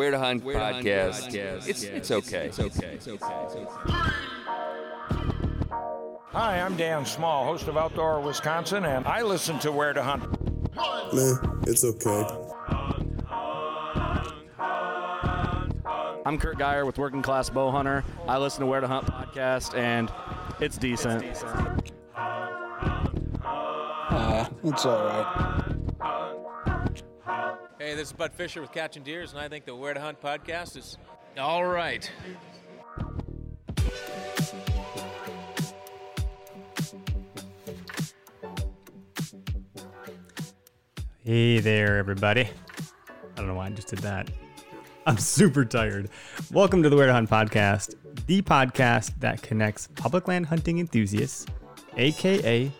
Where to Hunt podcast. It's, it's okay. It's okay. It's okay. Hi, I'm Dan Small, host of Outdoor Wisconsin, and I listen to Where to Hunt. Meh, it's okay. I'm Kurt Geyer with Working Class Bow Hunter. I listen to Where to Hunt podcast, and it's decent. Uh, it's all right. Hey, this is Bud Fisher with Catching Deers, and I think the Where to Hunt podcast is all right. Hey there, everybody. I don't know why I just did that. I'm super tired. Welcome to the Where to Hunt podcast, the podcast that connects public land hunting enthusiasts, aka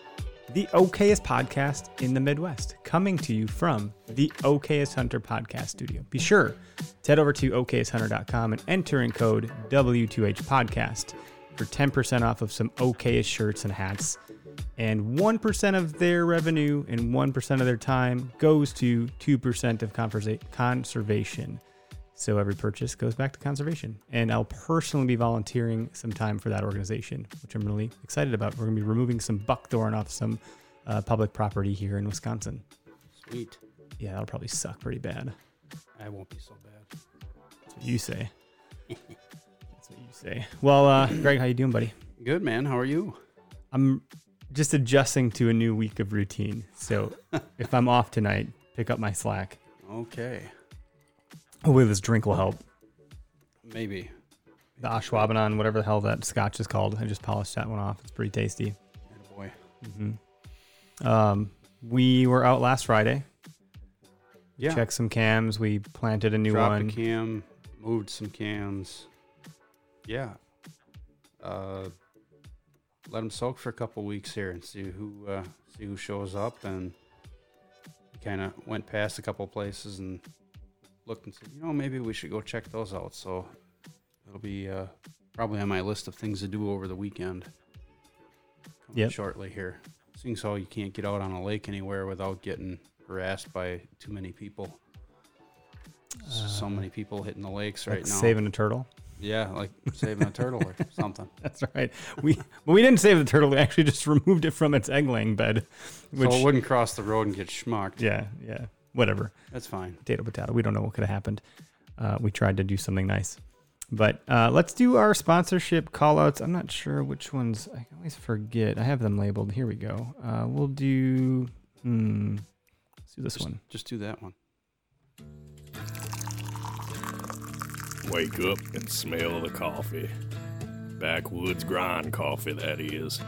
the okayest podcast in the Midwest, coming to you from the Okayest Hunter podcast studio. Be sure to head over to okayesthunter.com and enter in code W2H podcast for 10% off of some okayest shirts and hats and 1% of their revenue and 1% of their time goes to 2% of conservation. So every purchase goes back to conservation. And I'll personally be volunteering some time for that organization, which I'm really excited about. We're going to be removing some buckthorn off some uh, public property here in Wisconsin. Sweet. Yeah, that'll probably suck pretty bad. I won't be so bad. That's what you say. That's what you say. Well, uh, Greg, how you doing, buddy? Good man. How are you? I'm just adjusting to a new week of routine. So if I'm off tonight, pick up my slack. Okay. Hopefully this drink will help. Maybe. The Ashwaubenon, whatever the hell that scotch is called. I just polished that one off. It's pretty tasty. boy. Um, we were out last Friday. Yeah. Checked some cams. We planted a new Dropped one. a cam, moved some cams. Yeah. Uh, let them soak for a couple weeks here and see who uh, see who shows up. And kind of went past a couple places and looked and said, you know, maybe we should go check those out. So it'll be uh, probably on my list of things to do over the weekend. Yeah, Shortly here. Seeing so you can't get out on a lake anywhere without getting harassed by too many people. so many people hitting the lakes Like right now. saving a turtle. Yeah, like saving a turtle or something. That's right. We we didn't save the turtle. We actually just removed it from its egg laying bed. Which so it wouldn't cross the road and get schmucked. yeah, yeah, whatever. That's fine. potato potato. We don't know what could have happened. Uh, we tried to do something nice. But uh, let's do our sponsorship call outs. I'm not sure which ones. I always forget. I have them labeled. Here we go. Uh, we'll do. Hmm. Let's do this Just, one. just do that one. Wake up and smell the coffee. Backwoods grind coffee, that is.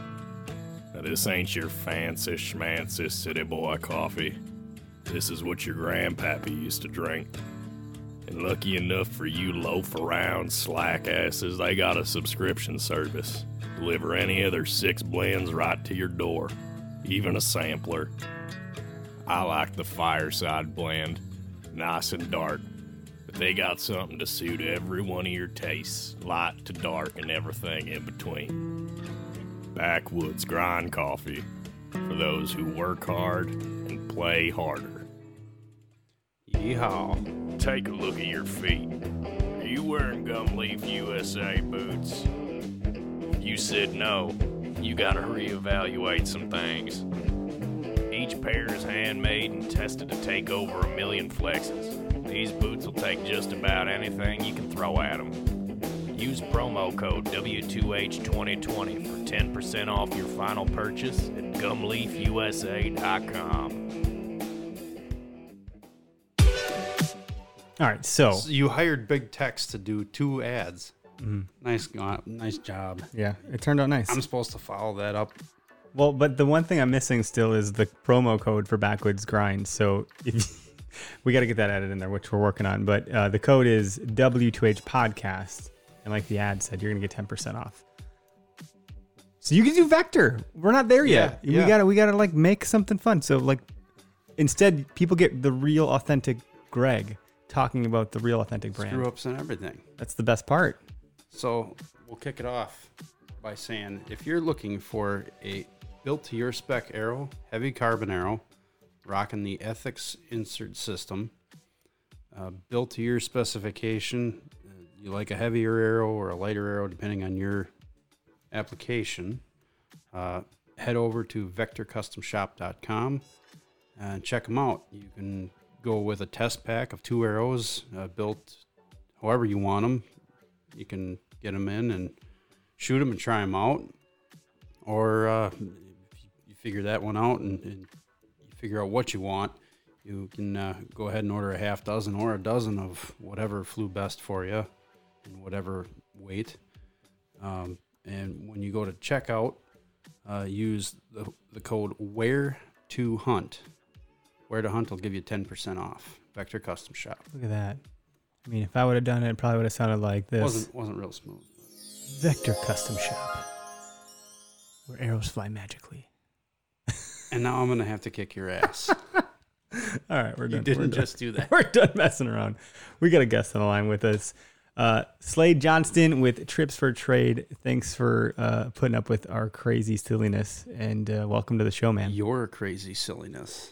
Now, this ain't your fancy schmancy city boy coffee. This is what your grandpappy used to drink. And lucky enough for you loaf around slack asses, they got a subscription service. Deliver any of their six blends right to your door, even a sampler. I like the fireside blend, nice and dark. But they got something to suit every one of your tastes, light to dark and everything in between. Backwoods grind coffee for those who work hard and play harder. Yeehaw. Take a look at your feet. Are you wearing Gumleaf USA boots? You said no, you gotta reevaluate some things. Each pair is handmade and tested to take over a million flexes. These boots will take just about anything you can throw at them. Use promo code W2H2020 for 10% off your final purchase at gumleafusa.com. All right. So So you hired Big Tex to do two ads. Mm-hmm. Nice, go- nice job. yeah, it turned out nice. I'm supposed to follow that up. Well, but the one thing I'm missing still is the promo code for Backwoods Grind. So if we got to get that added in there, which we're working on. But uh, the code is W2H Podcast, and like the ad said, you're gonna get 10% off. So you can do Vector. We're not there yet. Yeah, yeah. We gotta we gotta like make something fun. So like instead, people get the real authentic Greg talking about the real authentic brand. Screw ups and everything. That's the best part. So we'll kick it off by saying if you're looking for a built to your spec arrow, heavy carbon arrow, rocking the Ethics insert system, uh, built to your specification. Uh, you like a heavier arrow or a lighter arrow, depending on your application. Uh, head over to vectorcustomshop.com and check them out. You can go with a test pack of two arrows uh, built however you want them. You can get them in and shoot them and try them out. Or uh, if you figure that one out and, and you figure out what you want, you can uh, go ahead and order a half dozen or a dozen of whatever flew best for you in whatever weight. Um, and when you go to checkout, uh, use the, the code where to hunt. Where to hunt will give you 10% off. Vector Custom Shop. Look at that. I mean, if I would have done it, it probably would have sounded like this. Wasn't wasn't real smooth. Vector Custom Shop, where arrows fly magically. And now I'm gonna have to kick your ass. All right, we're done. you didn't we're done. just do that. We're done messing around. We got a guest on the line with us. Uh, Slade Johnston with Trips for Trade. Thanks for uh, putting up with our crazy silliness and uh, welcome to the show, man. Your crazy silliness.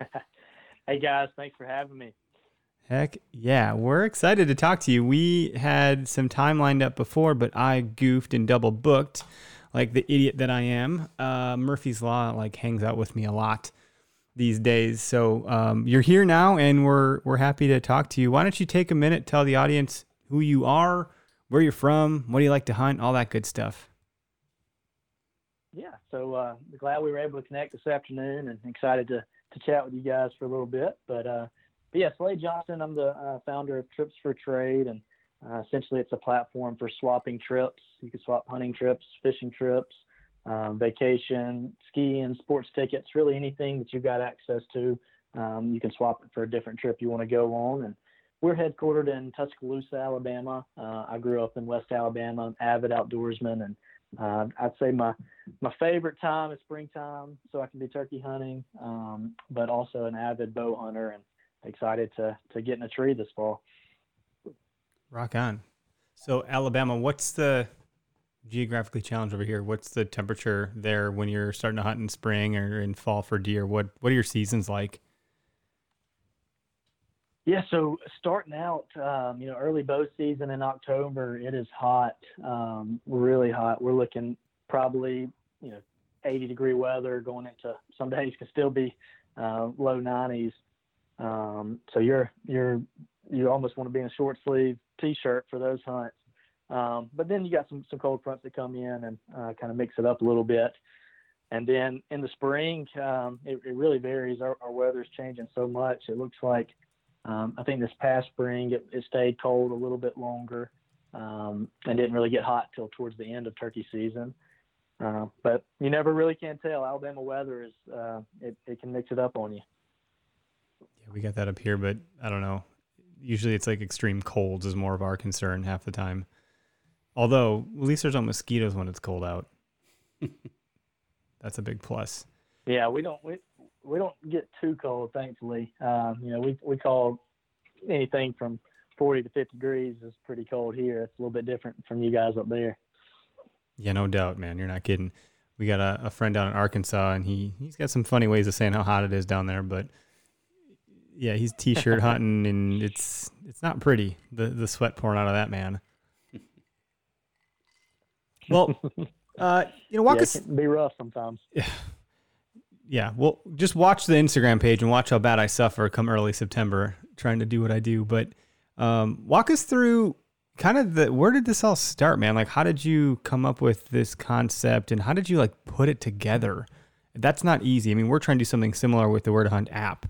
Hey guys, thanks for having me. Heck yeah, we're excited to talk to you. We had some time lined up before, but I goofed and double booked like the idiot that I am. Uh, Murphy's Law like hangs out with me a lot these days. So um, you're here now, and we're we're happy to talk to you. Why don't you take a minute, tell the audience who you are, where you're from, what do you like to hunt, all that good stuff. Yeah, so uh, glad we were able to connect this afternoon, and excited to to chat with you guys for a little bit. But, uh, but yeah, Slade Johnston, I'm the uh, founder of Trips for Trade, and uh, essentially it's a platform for swapping trips. You can swap hunting trips, fishing trips, um, vacation, skiing, sports tickets, really anything that you've got access to. Um, you can swap it for a different trip you want to go on. And we're headquartered in Tuscaloosa, Alabama. Uh, I grew up in West Alabama, avid outdoorsman, and uh, I'd say my my favorite time is springtime, so I can be turkey hunting, um, but also an avid bow hunter, and excited to to get in a tree this fall. Rock on. So Alabama, what's the geographically challenged over here? What's the temperature there when you're starting to hunt in spring or in fall for deer? What what are your seasons like? Yeah, so starting out, um, you know, early bow season in October, it is hot, um, really hot. We're looking probably, you know, 80 degree weather going into some days can still be uh, low 90s. Um, so you're you're you almost want to be in a short sleeve t-shirt for those hunts. Um, but then you got some some cold fronts that come in and uh, kind of mix it up a little bit. And then in the spring, um, it, it really varies. Our, our weather's changing so much. It looks like um, I think this past spring it, it, stayed cold a little bit longer um, and didn't really get hot till towards the end of turkey season. Uh, but you never really can tell. Alabama weather is uh, it, it can mix it up on you. Yeah, we got that up here, but I don't know. Usually it's like extreme colds is more of our concern half the time. Although at least there's no mosquitoes when it's cold out. That's a big plus. Yeah, we don't we we don't get too cold, thankfully. Um, you know, we we call anything from 40 to 50 degrees is pretty cold here. It's a little bit different from you guys up there. Yeah, no doubt, man. You're not kidding. We got a, a friend down in Arkansas, and he he's got some funny ways of saying how hot it is down there. But yeah, he's t-shirt hunting, and it's it's not pretty. The the sweat pouring out of that man. Well, uh, you know, walk yeah, us. It can be rough sometimes. Yeah. Yeah. Well, just watch the Instagram page and watch how bad I suffer come early September trying to do what I do. But um, walk us through kind of the where did this all start, man? Like, how did you come up with this concept and how did you like put it together? That's not easy. I mean, we're trying to do something similar with the Word Hunt app.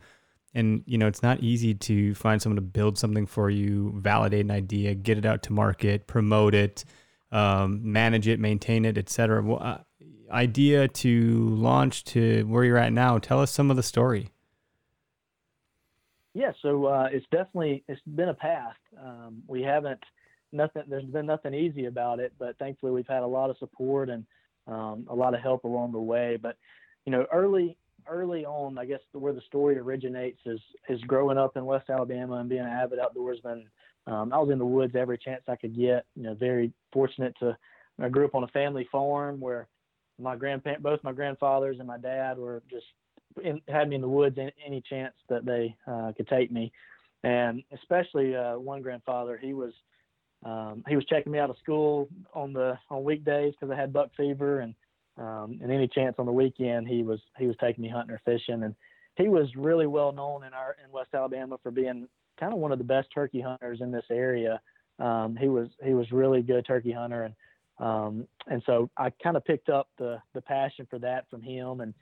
And, you know, it's not easy to find someone to build something for you, validate an idea, get it out to market, promote it, um, manage it, maintain it, etc. Well, uh, idea to launch to where you're at now. Tell us some of the story. Yeah, so uh, it's definitely it's been a path. Um, we haven't nothing. There's been nothing easy about it, but thankfully we've had a lot of support and um, a lot of help along the way. But you know, early early on, I guess where the story originates is is growing up in West Alabama and being an avid outdoorsman. Um, I was in the woods every chance I could get. You know, very fortunate to. I grew up on a family farm where my grandparent, both my grandfathers and my dad were just in, had me in the woods any, any chance that they uh, could take me. and especially uh, one grandfather, he was um, he was checking me out of school on the on weekdays because I had buck fever, and um, and any chance on the weekend he was he was taking me hunting or fishing, and he was really well known in our in West Alabama for being kind of one of the best turkey hunters in this area. Um, he was he was really good turkey hunter, and um, and so I kind of picked up the the passion for that from him. And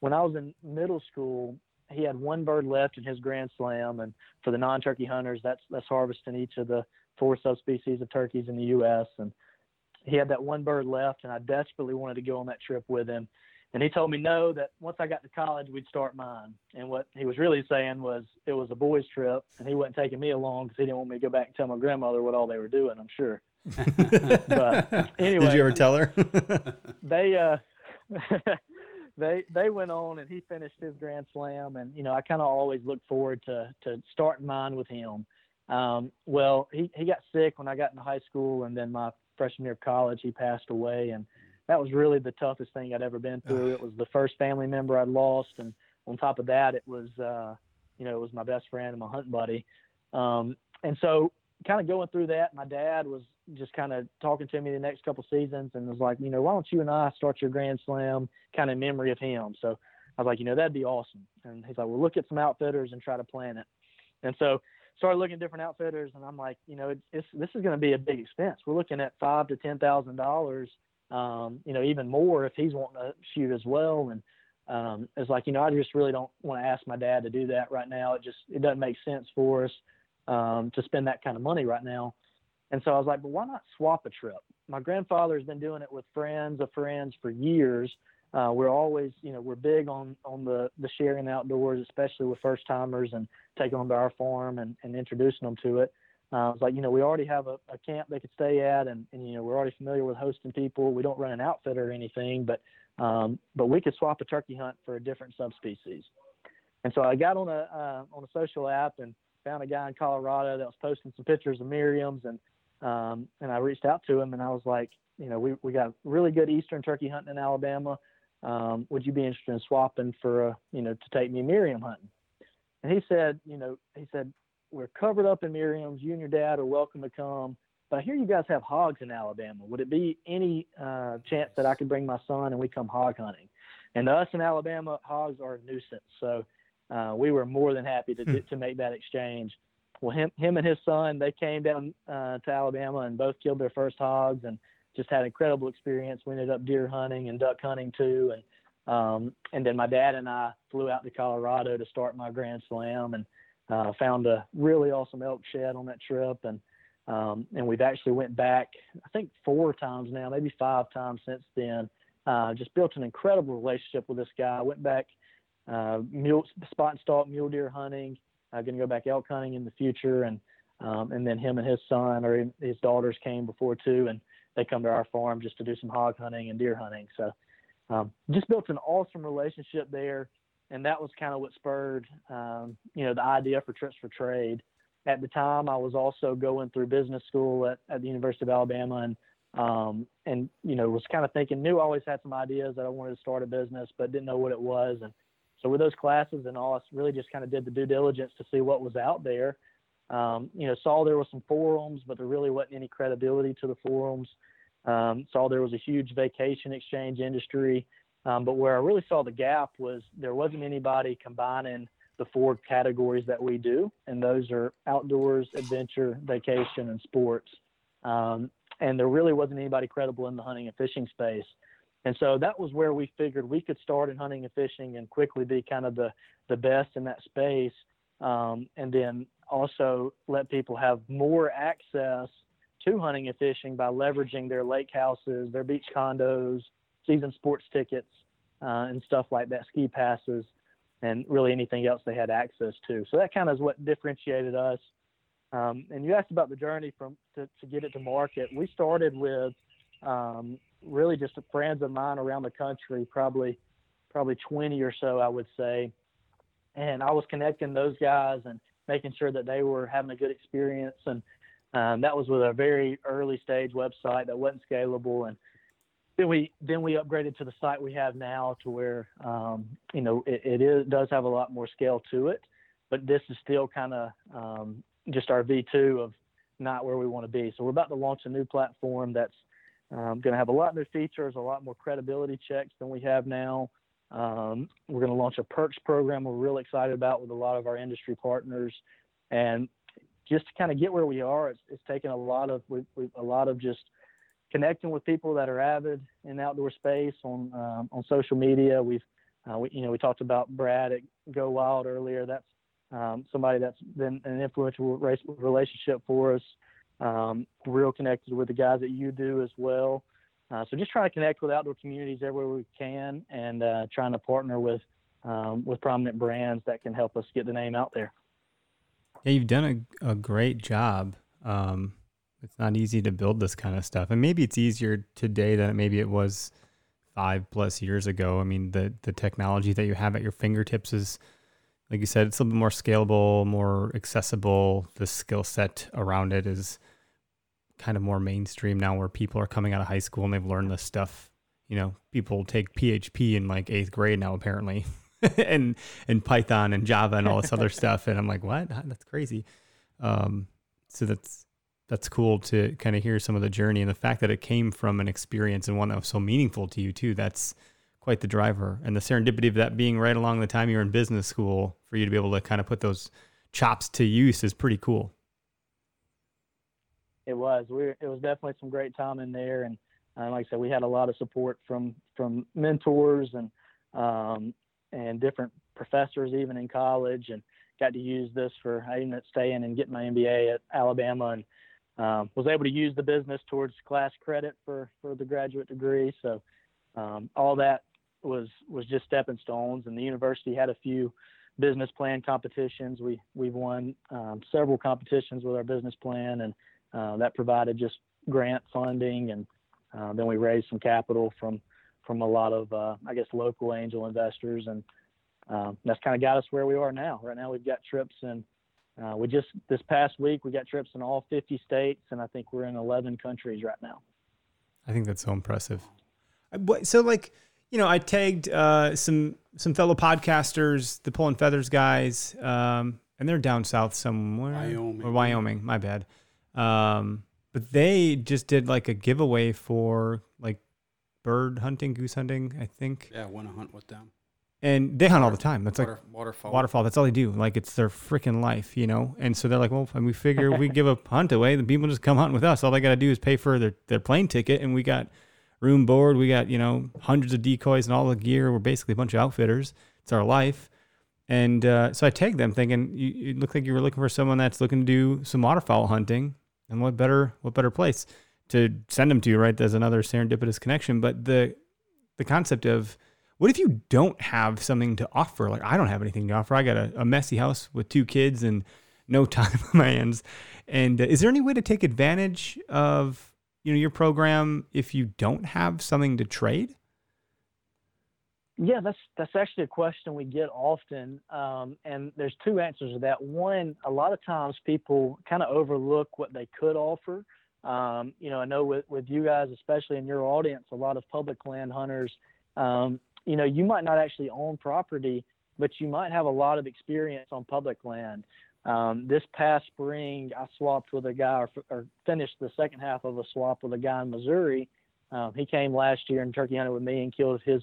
when I was in middle school, he had one bird left in his Grand Slam, and for the non-turkey hunters, that's that's harvesting each of the four subspecies of turkeys in the U.S. And he had that one bird left, and I desperately wanted to go on that trip with him. And he told me no, that once I got to college, we'd start mine. And what he was really saying was it was a boys' trip, and he wasn't taking me along because he didn't want me to go back and tell my grandmother what all they were doing. I'm sure. but anyway, Did you ever tell her? they uh, they they went on, and he finished his Grand Slam. And you know, I kind of always look forward to to starting mine with him. Um, well, he he got sick when I got into high school, and then my freshman year of college, he passed away, and that was really the toughest thing I'd ever been through. It was the first family member I'd lost, and on top of that, it was uh, you know it was my best friend and my hunting buddy. Um, and so, kind of going through that, my dad was just kind of talking to me the next couple seasons, and was like, you know, why don't you and I start your Grand Slam kind of memory of him? So I was like, you know, that'd be awesome. And he's like, well, look at some outfitters and try to plan it. And so started looking at different outfitters, and I'm like, you know, it's, it's this is going to be a big expense. We're looking at five to ten thousand dollars um, you know, even more if he's wanting to shoot as well. And um, it's like, you know, I just really don't want to ask my dad to do that right now. It just it doesn't make sense for us um, to spend that kind of money right now. And so I was like, but why not swap a trip? My grandfather's been doing it with friends of friends for years. Uh, we're always, you know, we're big on on the the sharing outdoors, especially with first timers and taking them to our farm and, and introducing them to it. Uh, it's like, you know, we already have a, a camp they could stay at and, and, you know, we're already familiar with hosting people. We don't run an outfit or anything, but, um, but we could swap a turkey hunt for a different subspecies. And so I got on a, uh, on a social app and found a guy in Colorado that was posting some pictures of Merriams and, um, and I reached out to him and I was like, you know, we, we got really good Eastern turkey hunting in Alabama. Um, would you be interested in swapping for, a, you know, to take me Merriam hunting? And he said, you know, he said, we're covered up in Merriams. You and your dad are welcome to come. But I hear you guys have hogs in Alabama. Would it be any uh, chance that I could bring my son and we come hog hunting? And to us in Alabama, hogs are a nuisance. So uh, we were more than happy to, to make that exchange. Well, him, him and his son, they came down uh, to Alabama and both killed their first hogs and just had incredible experience. We ended up deer hunting and duck hunting too. And, um, and then my dad and I flew out to Colorado to start my Grand Slam. And uh, found a really awesome elk shed on that trip, and um, and we've actually went back I think four times now, maybe five times since then. Uh, just built an incredible relationship with this guy. Went back uh, mule spot and stalk mule deer hunting. Uh, going to go back elk hunting in the future, and um, and then him and his son or his daughters came before too, and they come to our farm just to do some hog hunting and deer hunting. So um, just built an awesome relationship there and that was kind of what spurred, um, you know, the idea for Trips for Trade. At the time, I was also going through business school at, at the University of Alabama, and um, and you know was kind of thinking, knew I always had some ideas that I wanted to start a business, but didn't know what it was. And so with those classes and all, I really just kind of did the due diligence to see what was out there. Um, you know, saw there was some forums, but there really wasn't any credibility to the forums. Um, saw there was a huge vacation exchange industry. Um, but where I really saw the gap was there wasn't anybody combining the four categories that we do, and those are outdoors, adventure, vacation, and sports. Um, and there really wasn't anybody credible in the hunting and fishing space. And so that was where we figured we could start in hunting and fishing and quickly be kind of the, the best in that space. Um, and then also let people have more access to hunting and fishing by leveraging their lake houses, their beach condos, season sports tickets uh, and stuff like that, ski passes, and really anything else they had access to. So that kind of is what differentiated us. Um, and you asked about the journey from to, to get it to market. We started with um, really just friends of mine around the country, probably probably 20 or so, I would say. And I was connecting those guys and making sure that they were having a good experience. And um, that was with a very early stage website that wasn't scalable. And then we then we upgraded to the site we have now to where um, you know it, it is does have a lot more scale to it. but this is still kind of um, just our V2 of not where we want to be. So we're about to launch a new platform that's um, going to have a lot new features, a lot more credibility checks than we have now. Um, we're going to launch a perks program we're really excited about with a lot of our industry partners, and just to kind of get where we are, it's, it's taken a lot of we, we, a lot of just connecting with people that are avid in outdoor space on um, on social media. We've uh, we, you know we talked about Brad at Go Wild earlier. That's um, somebody that's been an influential race, relationship for us. Um, real connected with the guys that you do as well. Uh, so just trying to connect with outdoor communities everywhere we can, and uh, trying to partner with um, with prominent brands that can help us get the name out there. Yeah, you've done a, a great job. Um, it's not easy to build this kind of stuff, and maybe it's easier today than maybe it was five plus years ago. I mean, the the technology that you have at your fingertips is, like you said, it's a little bit more scalable, more accessible. The skill set around it is kind of more mainstream now where people are coming out of high school and they've learned this stuff. You know, people take PHP in like eighth grade now, apparently, and and Python and Java and all this other stuff. And I'm like, what? That's crazy. Um, so that's that's cool to kind of hear some of the journey and the fact that it came from an experience and one that was so meaningful to you too. That's quite the driver. And the serendipity of that being right along the time you were in business school for you to be able to kind of put those chops to use is pretty cool it was. We it was definitely some great time in there, and uh, like I said, we had a lot of support from from mentors and um, and different professors even in college, and got to use this for I ended up staying and getting my MBA at Alabama, and um, was able to use the business towards class credit for for the graduate degree. So um, all that was was just stepping stones, and the university had a few business plan competitions. We we've won um, several competitions with our business plan, and uh, that provided just grant funding, and uh, then we raised some capital from from a lot of uh, I guess local angel investors, and um, that's kind of got us where we are now. Right now, we've got trips and uh, we just this past week we got trips in all 50 states, and I think we're in 11 countries right now. I think that's so impressive. So, like, you know, I tagged uh, some some fellow podcasters, the Pulling Feathers guys, um, and they're down south somewhere, Wyoming. or Wyoming. My bad. Um, but they just did like a giveaway for like bird hunting, goose hunting, I think. Yeah, I want to hunt with them. And they hunt all the time. That's Water, like waterfowl. waterfall. That's all they do. Like it's their freaking life, you know. And so they're like, well, and we figure we give a hunt away, the people just come hunt with us. All they got to do is pay for their their plane ticket, and we got room board. We got you know hundreds of decoys and all the gear. We're basically a bunch of outfitters. It's our life. And uh, so I tagged them, thinking you, you look like you were looking for someone that's looking to do some waterfowl hunting. And what better what better place to send them to, right? There's another serendipitous connection. But the the concept of what if you don't have something to offer? Like I don't have anything to offer. I got a, a messy house with two kids and no time on my hands. And uh, is there any way to take advantage of you know your program if you don't have something to trade? Yeah, that's that's actually a question we get often, um, and there's two answers to that. One, a lot of times people kind of overlook what they could offer. Um, you know, I know with with you guys, especially in your audience, a lot of public land hunters. Um, you know, you might not actually own property, but you might have a lot of experience on public land. Um, this past spring, I swapped with a guy, or, or, finished the second half of a swap with a guy in Missouri. Um, he came last year and turkey hunted with me and killed his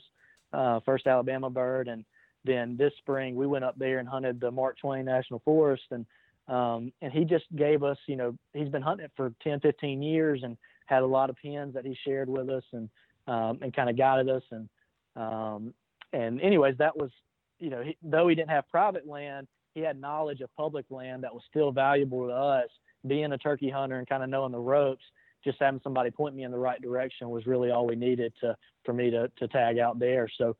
uh, first Alabama bird. And then this spring we went up there and hunted the Mark Twain National Forest and um, and he just gave us, you know, he's been hunting it for 10, 15 years and had a lot of pins that he shared with us and um, and kind of guided us and um, and anyways that was, you know, he, though he didn't have private land, he had knowledge of public land that was still valuable to us. Being a turkey hunter and kind of knowing the ropes, just having somebody point me in the right direction was really all we needed to for me to to tag out there. So,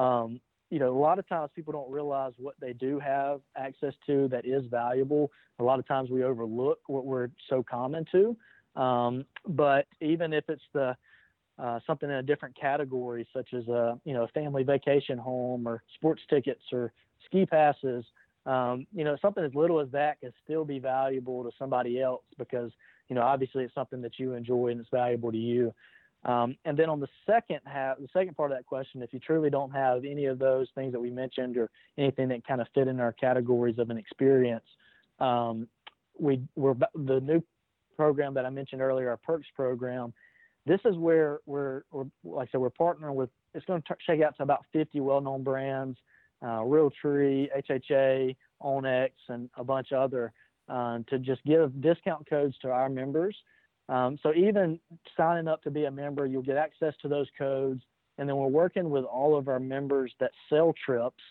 um, you know, a lot of times people don't realize what they do have access to that is valuable. A lot of times we overlook what we're so common to. Um, but even if it's the uh, something in a different category, such as a you know a family vacation home or sports tickets or ski passes, um, you know something as little as that can still be valuable to somebody else because you know obviously it's something that you enjoy and it's valuable to you. Um, and then on the second half, the second part of that question, if you truly don't have any of those things that we mentioned or anything that kind of fit in our categories of an experience, um, we we're the new program that I mentioned earlier, our perks program. This is where we're, we're like I said, we're partnering with. It's going to shake out to about 50 well-known brands, uh, Realtree, HHA, onX, and a bunch of other uh, to just give discount codes to our members um, so even signing up to be a member, you'll get access to those codes. And then we're working with all of our members that sell trips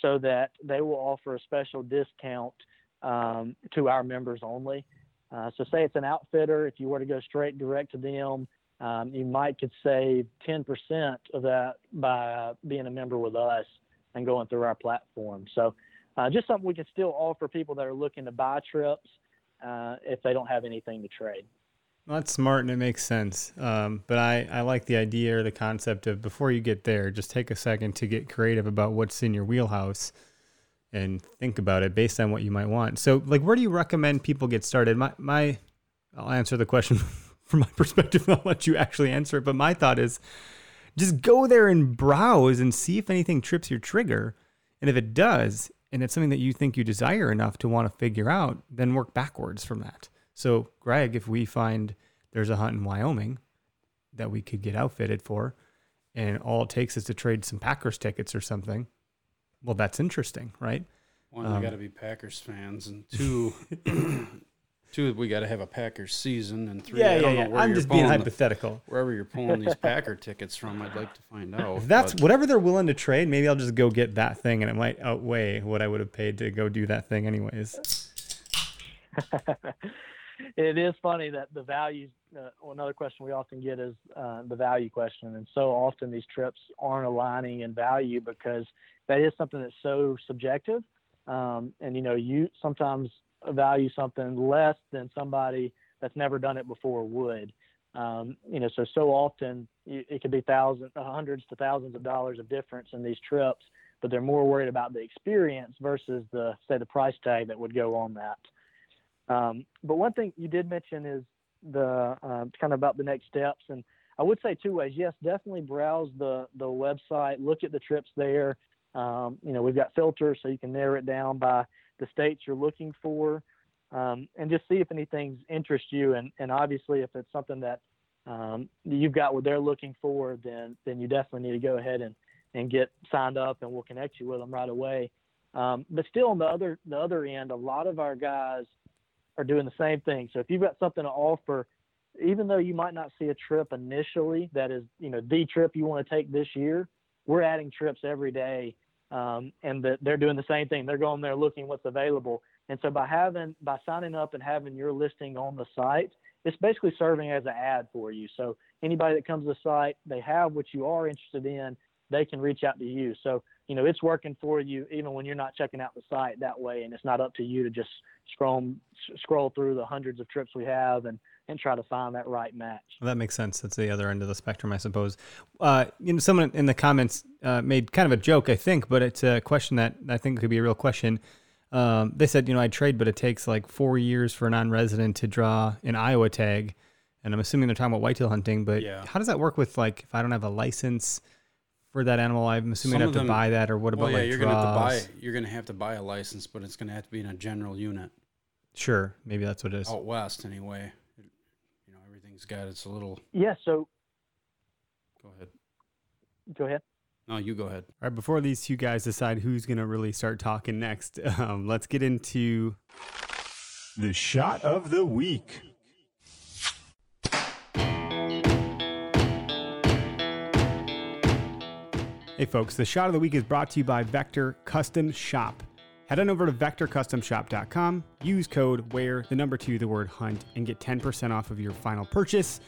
so that they will offer a special discount um, to our members only. Uh, so say it's an outfitter, if you were to go straight direct to them, um, you might could save 10% of that by uh, being a member with us and going through our platform. So uh, just something we can still offer people that are looking to buy trips uh, if they don't have anything to trade. Well, that's smart and it makes sense. Um, but I, I like the idea or the concept of before you get there, just take a second to get creative about what's in your wheelhouse and think about it based on what you might want. So, like, where do you recommend people get started? My, my, I'll answer the question from my perspective. I'll let you actually answer it. But my thought is just go there and browse and see if anything trips your trigger. And if it does, and it's something that you think you desire enough to want to figure out, then work backwards from that. So, Greg, if we find there's a hunt in Wyoming that we could get outfitted for, and all it takes is to trade some Packers tickets or something, well, that's interesting, right? One, um, we got to be Packers fans, and two, two, we got to have a Packers season, and three, yeah, yeah, yeah. I'm just being hypothetical. The, wherever you're pulling these Packer tickets from, I'd like to find out. If that's but. whatever they're willing to trade, maybe I'll just go get that thing, and it might outweigh what I would have paid to go do that thing, anyways. it is funny that the values. Uh, well, another question we often get is uh, the value question, and so often these trips aren't aligning in value because that is something that's so subjective. Um, and you know, you sometimes value something less than somebody that's never done it before would. Um, you know, so so often it could be thousands, hundreds to thousands of dollars of difference in these trips, but they're more worried about the experience versus the say the price tag that would go on that. Um, but one thing you did mention is the uh, kind of about the next steps, and I would say two ways. Yes, definitely browse the the website, look at the trips there. Um, you know, we've got filters so you can narrow it down by the states you're looking for, um, and just see if anything's interest you. And and obviously, if it's something that um, you've got what they're looking for, then then you definitely need to go ahead and and get signed up, and we'll connect you with them right away. Um, but still, on the other the other end, a lot of our guys are doing the same thing. So if you've got something to offer, even though you might not see a trip initially that is, you know, the trip you want to take this year, we're adding trips every day. Um, and that they're doing the same thing. They're going there looking what's available. And so by having, by signing up and having your listing on the site, it's basically serving as an ad for you. So anybody that comes to the site, they have what you are interested in, they can reach out to you. So you know it's working for you even when you're not checking out the site that way and it's not up to you to just scroll scroll through the hundreds of trips we have and and try to find that right match well, that makes sense that's the other end of the spectrum i suppose uh, you know someone in the comments uh, made kind of a joke i think but it's a question that i think could be a real question um, they said you know i trade but it takes like four years for a non-resident to draw an iowa tag and i'm assuming they're talking about whitetail hunting but yeah. how does that work with like if i don't have a license for that animal? I'm assuming I have them, to buy that, or what about well, yeah, like you're draws? gonna have to buy. You're gonna have to buy a license, but it's gonna have to be in a general unit. Sure, maybe that's what it is. Out west, anyway. You know, everything's got its little. Yeah. So. Go ahead. Go ahead. No, you go ahead. All right. Before these two guys decide who's gonna really start talking next, um, let's get into the shot of the week. Hey folks, the shot of the week is brought to you by Vector Custom Shop. Head on over to vectorcustomshop.com, use code WHERE, the number two, the word hunt, and get 10% off of your final purchase.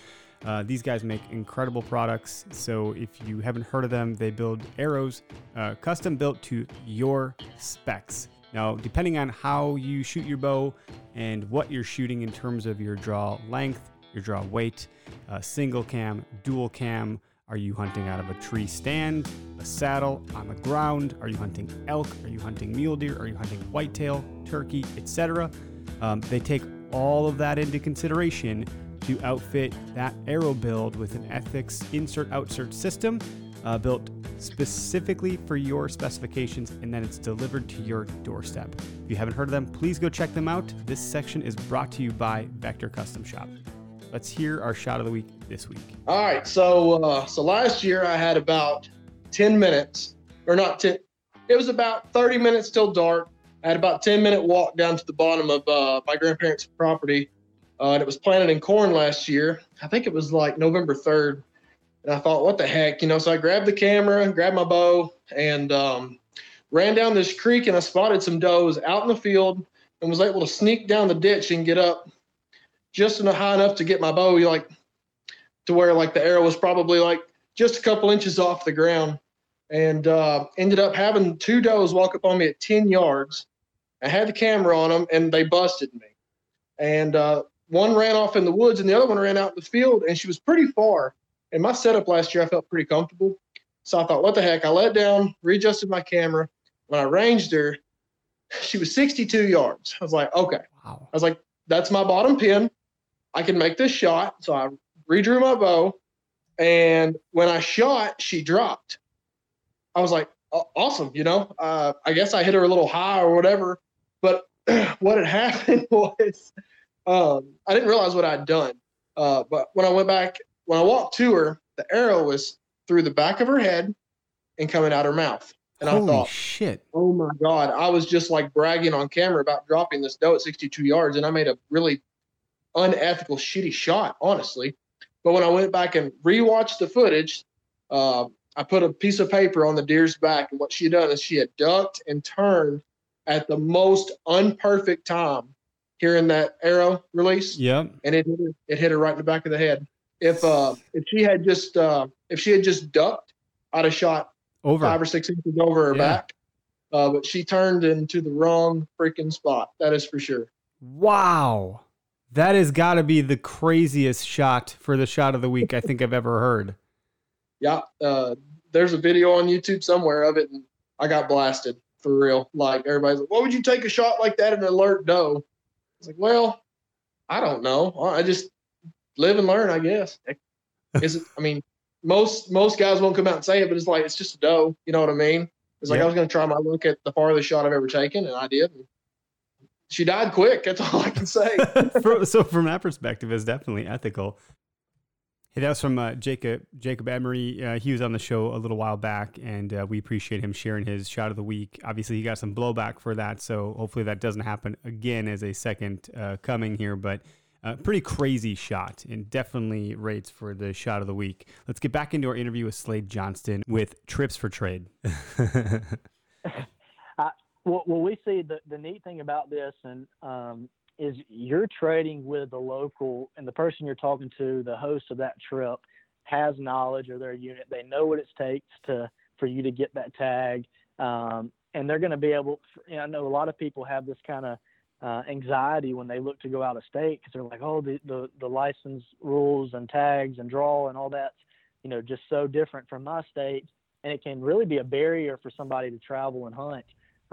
Uh, these guys make incredible products. So if you haven't heard of them, they build arrows uh, custom built to your specs. Now, depending on how you shoot your bow and what you're shooting in terms of your draw length, your draw weight, uh, single cam, dual cam, are you hunting out of a tree stand, a saddle, on the ground? Are you hunting elk? Are you hunting mule deer? Are you hunting whitetail, turkey, etc.? Um, they take all of that into consideration to outfit that arrow build with an Ethics insert outsert system uh, built specifically for your specifications, and then it's delivered to your doorstep. If you haven't heard of them, please go check them out. This section is brought to you by Vector Custom Shop. Let's hear our shot of the week this week. All right, so uh, so last year I had about ten minutes, or not ten. It was about thirty minutes till dark. I had about ten minute walk down to the bottom of uh, my grandparents' property, uh, and it was planted in corn last year. I think it was like November third, and I thought, what the heck, you know? So I grabbed the camera, grabbed my bow, and um, ran down this creek, and I spotted some does out in the field, and was able to sneak down the ditch and get up just enough high enough to get my bow like to where like the arrow was probably like just a couple inches off the ground. And uh, ended up having two does walk up on me at 10 yards. I had the camera on them and they busted me. And uh, one ran off in the woods and the other one ran out in the field and she was pretty far. And my setup last year i felt pretty comfortable. So i thought what the heck? I let down readjusted my camera. When i ranged her she was 62 yards. I was like okay. Wow. i was like that's my bottom pin I can make this shot. So I redrew my bow. And when I shot, she dropped. I was like, awesome. You know, uh, I guess I hit her a little high or whatever. But what had happened was um, I didn't realize what I'd done. Uh, but when I went back, when I walked to her, the arrow was through the back of her head and coming out her mouth. And Holy I thought, shit. Oh my God. I was just like bragging on camera about dropping this doe at 62 yards. And I made a really unethical, shitty shot, honestly. But when I went back and rewatched the footage, uh, I put a piece of paper on the deer's back, and what she had done is she had ducked and turned at the most unperfect time hearing that arrow release. Yep. And it hit her, it hit her right in the back of the head. If uh if she had just uh if she had just ducked, I'd have shot over five or six inches over her Yeah. back. Uh, but she turned into the wrong freaking spot. That is for sure. Wow. That has got to be the craziest shot for the shot of the week I think I've ever heard. yeah, uh, there's a video on YouTube somewhere of it, and I got blasted for real. Like everybody's like, "What would you take a shot like that and alert doe?" It's like, well, I don't know. I just live and learn, I guess. Is it? I mean, most most guys won't come out and say it, but it's like it's just a doe. You know what I mean? It's like Yeah. I was gonna try my look at the farthest shot I've ever taken, and I did. And she died quick. That's all I can say. So from that perspective, it's definitely ethical. Hey, that was from uh, Jacob Jacob Emery. Uh, he was on the show a little while back, and uh, we appreciate him sharing his shot of the week. Obviously, he got some blowback for that, so hopefully that doesn't happen again as a second uh, coming here. But uh, pretty crazy shot, and definitely rates for the shot of the week. Let's get back into our interview with Slade Johnston with Trips for Trade. Well, well, we see the, the neat thing about this and um, is you're trading with the local and the person you're talking to, the host of that trip, has knowledge of their unit. They know what it takes to for you to get that tag, um, and they're going to be able. You know, I know a lot of people have this kind of uh, anxiety when they look to go out of state because they're like, oh, the, the the license rules and tags and draw and all that's you know just so different from my state, and it can really be a barrier for somebody to travel and hunt.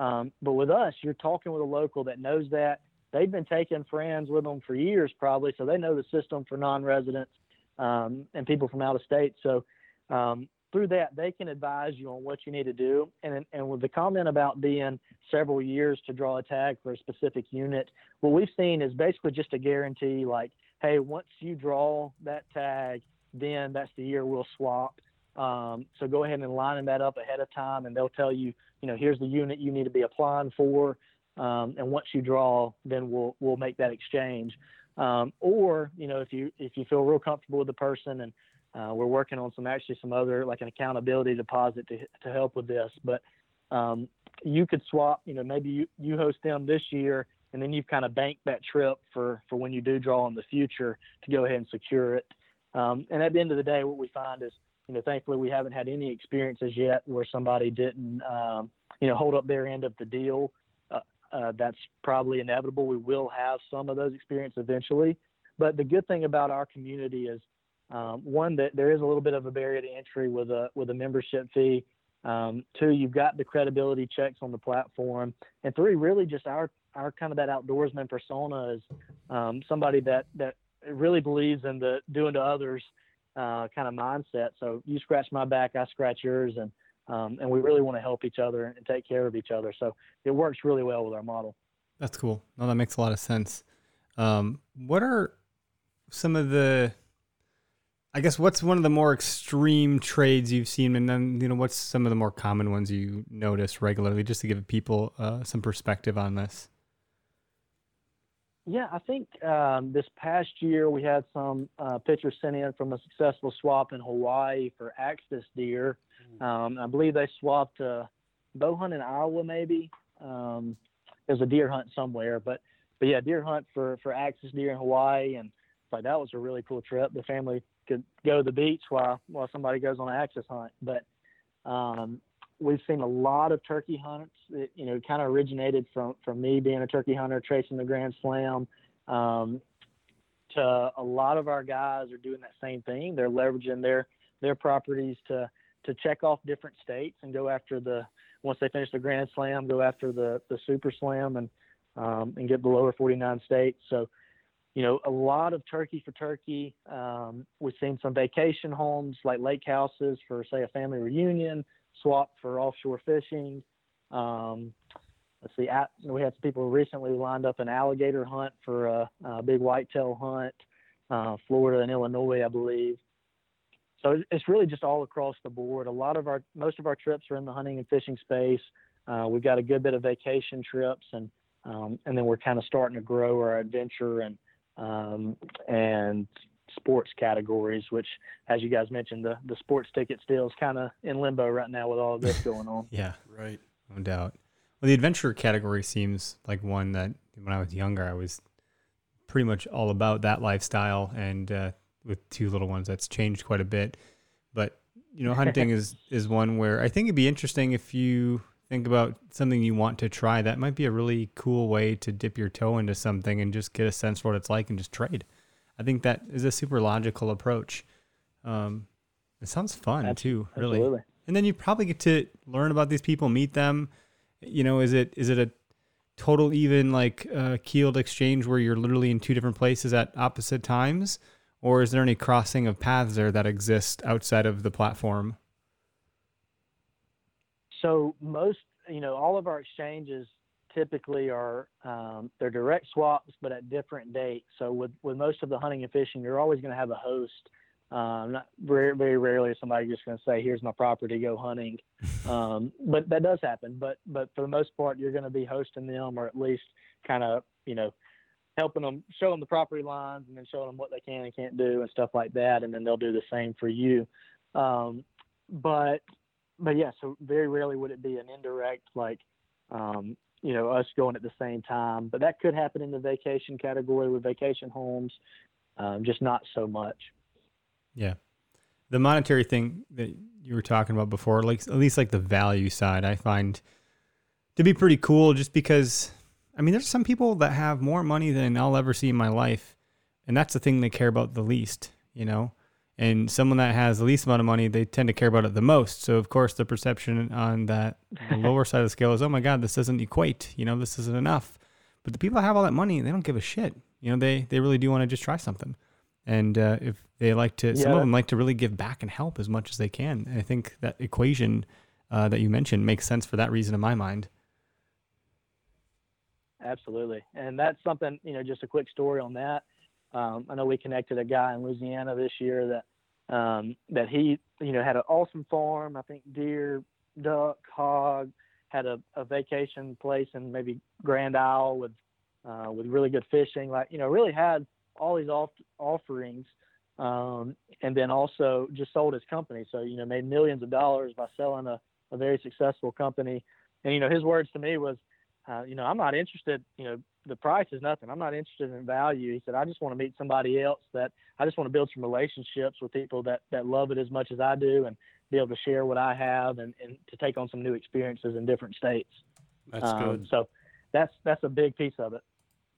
Um, but with us, you're talking with a local that knows that. They've been taking friends with them for years, probably, so they know the system for non-residents um, and people from out of state. So um, through that, they can advise you on what you need to do. And and with the comment about being several years to draw a tag for a specific unit, what we've seen is basically just a guarantee, like, hey, once you draw that tag, then that's the year we'll swap. Um, so go ahead and line that up ahead of time, and they'll tell you, you know, here's the unit you need to be applying for. Um, and once you draw, then we'll we'll make that exchange. Um, or you know, if you if you feel real comfortable with the person, and uh, we're working on some actually some other like an accountability deposit to to help with this. But um, you could swap. You know, maybe you you host them this year, and then you've kind of banked that trip for for when you do draw in the future to go ahead and secure it. Um, and at the end of the day, what we find is, you know, thankfully we haven't had any experiences yet where somebody didn't, um, you know, hold up their end of the deal. Uh, uh, that's probably inevitable. We will have some of those experiences eventually. But the good thing about our community is, um, one, that there is a little bit of a barrier to entry with a with a membership fee. Um, two, you've got the credibility checks on the platform, and three, really just our our kind of that outdoorsman persona is um, somebody that that really believes in the doing to others uh, kind of mindset. So you scratch my back, I scratch yours, and um, and we really want to help each other and take care of each other. So it works really well with our model. That's cool. No, that makes a lot of sense. Um, what are some of the I guess what's one of the more extreme trades you've seen, and then you know what's some of the more common ones you notice regularly, just to give people uh, some perspective on this. Yeah, I think um, this past year we had some uh, pictures sent in from a successful swap in Hawaii for axis deer. Um, I believe they swapped a bow hunt in Iowa, maybe. Um, there's a deer hunt somewhere, but but yeah, deer hunt for for axis deer in Hawaii, and it's like that was a really cool trip. The family could go to the beach while while somebody goes on an axis hunt. But um, we've seen a lot of turkey hunts. It, you know, kind of originated from from me being a turkey hunter, tracing the Grand Slam. Um, to a lot of our guys are doing that same thing. They're leveraging their their properties to to check off different states and go after the once they finish the Grand Slam, go after the the Super Slam and um, and get the lower 49 states. So you know, a lot of turkey for turkey. Um, we've seen some vacation homes like lake houses for, say, a family reunion, swap for offshore fishing. Um, let's see, we had some people recently lined up an alligator hunt for a, a big whitetail hunt, uh, Florida and Illinois, I believe. So it's really just all across the board. A lot of our, most of our trips are in the hunting and fishing space. Uh, we've got a good bit of vacation trips, and um, and then we're kind of starting to grow our adventure and um, and sports categories, which, as you guys mentioned, the, the sports ticket still is kind of in limbo right now with all of this going on. yeah, right. No doubt. Well, the adventure category seems like one that when I was younger, I was pretty much all about that lifestyle. And uh, with two little ones, that's changed quite a bit. But, you know, hunting is, is one where I think it'd be interesting if you think about something you want to try, that might be a really cool way to dip your toe into something and just get a sense for what it's like and just trade. I think that is a super logical approach. Um, it sounds fun too, really. And then you probably get to learn about these people, meet them. You know, is it is it a total even like uh, keeled exchange where you're literally in two different places at opposite times, or is there any crossing of paths there that exist outside of the platform? So most, you know, all of our exchanges typically are um, they're direct swaps, but at different dates. So with with most of the hunting and fishing, you're always going to have a host. Um, not very very rarely is somebody just going to say, "Here's my property, go hunting." Um, but that does happen. But but for the most part, you're going to be hosting them, or at least kind of you know helping them, show them the property lines, and then showing them what they can and can't do and stuff like that, and then they'll do the same for you. Um, but but yeah, so very rarely would it be an indirect like, um, you know, us going at the same time. But that could happen in the vacation category with vacation homes, um, just not so much. Yeah, the monetary thing that you were talking about before, like at least like the value side, I find to be pretty cool. Just because, I mean, there's some people that have more money than I'll ever see in my life, and that's the thing they care about the least. You know, and someone that has the least amount of money, they tend to care about it the most. So of course, the perception on that lower side of the scale is, oh my God, this doesn't equate. You know, this isn't enough. But the people that have all that money, they don't give a shit. You know, they they really do want to just try something. And uh, if they like to, some of them like to really give back and help as much as they can. And I think that equation uh, that you mentioned makes sense for that reason in my mind. Absolutely, and that's something you know. Just a quick story on that. Um, I know we connected a guy in Louisiana this year that um, that he you know had an awesome farm. I think deer, duck, hog. Had a, a vacation place in maybe Grand Isle with uh, with really good fishing. Like you know, really had all these off- offerings, um, and then also just sold his company. So you know, made millions of dollars by selling a, a very successful company. And you know, his words to me was, uh, you know, I'm not interested. You know, the price is nothing. I'm not interested in value. He said, I just want to meet somebody else that I just want to build some relationships with people that that love it as much as I do, and be able to share what I have and, and to take on some new experiences in different states. That's Um, good. So that's that's a big piece of it.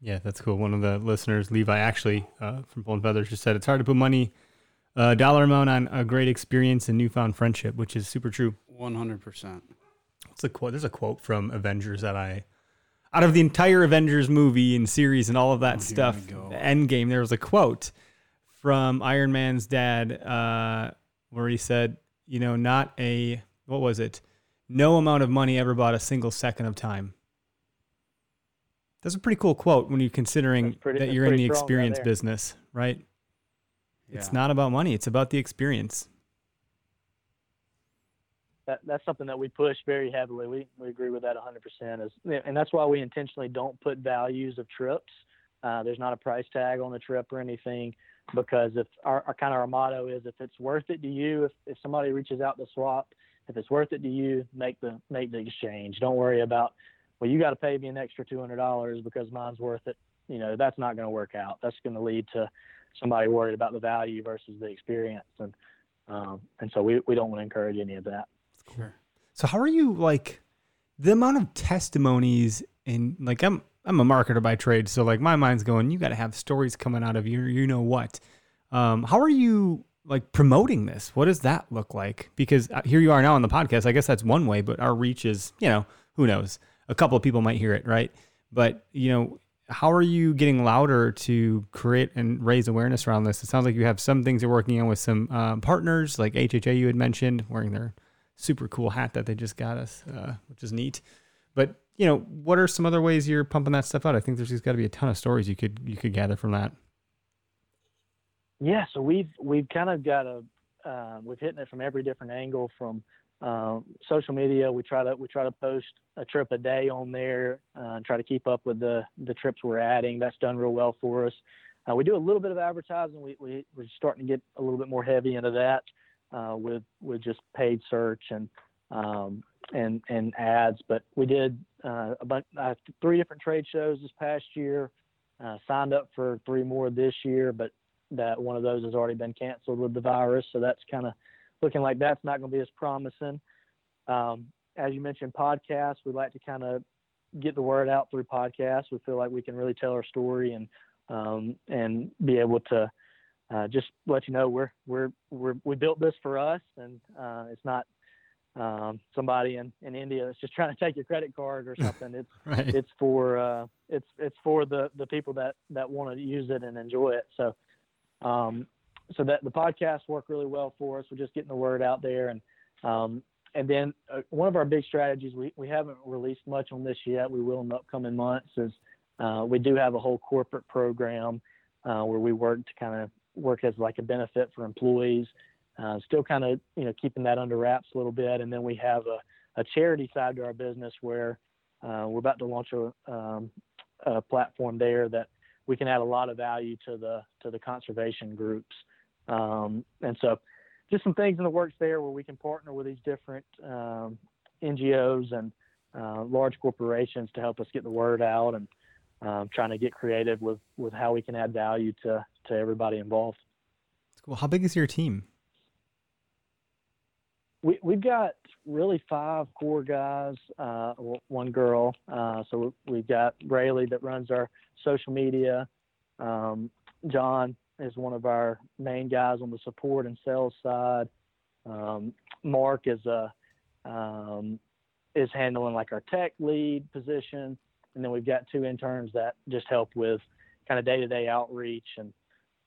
Yeah, that's cool. One of the listeners, Levi, actually uh, from Pulling Feathers, just said it's hard to put money, uh, dollar amount on a great experience and newfound friendship, which is super true. One hundred percent. What's the quote? There's a quote from Avengers that I out of the entire Avengers movie and series and all of that stuff, the Endgame, there was a quote from Iron Man's dad uh, where he said, you know, not a, what was it? No amount of money ever bought a single second of time. That's a pretty cool quote when you're considering pretty- that you're in the strong right experience business, right? It's not about money, it's about the experience. That that's something that we push very heavily. We we agree with that 100%. Is and that's why we intentionally don't put values of trips. Uh, there's not a price tag on the trip or anything because if our, our kind of our motto is if it's worth it to you, if, if somebody reaches out to swap, if it's worth it to you, make the make the exchange. Don't worry about well you got to pay me an extra two hundred dollars because mine's worth it. You know that's not going to work out. That's going to lead to somebody worried about the value versus the experience and um, and so we, we don't want to encourage any of that. Sure. So how are you like the amount of testimonies and like I'm I'm a marketer by trade, so like my mind's going, you got to have stories coming out of you, you know what? Um, how are you like promoting this? What does that look like? Because uh, here you are now on the podcast. I guess that's one way, but our reach is, you know, who knows? A couple of people might hear it, right? But you know, how are you getting louder to create and raise awareness around this? It sounds like you have some things you're working on with some um, partners, like HHA you had mentioned, wearing their super cool hat that they just got us, uh, which is neat. But you know, what are some other ways you're pumping that stuff out? I think there's got to be a ton of stories you could you could gather from that. Yeah, so we've we've kind of got a uh, we've hitting it from every different angle from um, social media. We try to we try to post a trip a day on there uh, and try to keep up with the the trips we're adding. That's done real well for us. Uh, we do a little bit of advertising. We, we we're starting to get a little bit more heavy into that uh, with with just paid search and um, and and ads. But we did uh, bunch uh, three different trade shows this past year. Uh, signed up for three more this year, but that one of those has already been canceled with the virus. So that's kind of looking like that's not going to be as promising. Um, as you mentioned, podcasts, we like to kind of get the word out through podcasts. We feel like we can really tell our story and um, and be able to uh, just let you know we're we're we're we built this for us, and uh, it's not um, somebody in, in India that's just trying to take your credit card or something. It's Right. it's for uh, it's it's for the the people that that want to use it and enjoy it. So um, so that the podcasts work really well for us. We're just getting the word out there, and um, and then uh, one of our big strategies we, we haven't released much on this yet. We will in the upcoming months. Is uh, we do have a whole corporate program uh, where we work to kind of work as like a benefit for employees. Uh, still kind of you know keeping that under wraps a little bit, and then we have a, a charity side to our business where uh, we're about to launch a, um, a platform there that we can add a lot of value to the to the conservation groups. Um, and so, just some things in the works there where we can partner with these different um, NGOs and uh, large corporations to help us get the word out and um, trying to get creative with with how we can add value to to everybody involved. Cool. How big is your team? we we've got really five core guys, uh, one girl. Uh, so we've got Rayleigh that runs our social media. Um, John is one of our main guys on the support and sales side. Um, Mark is a um, is handling like our tech lead position, and then we've got two interns that just help with kind of day to day outreach and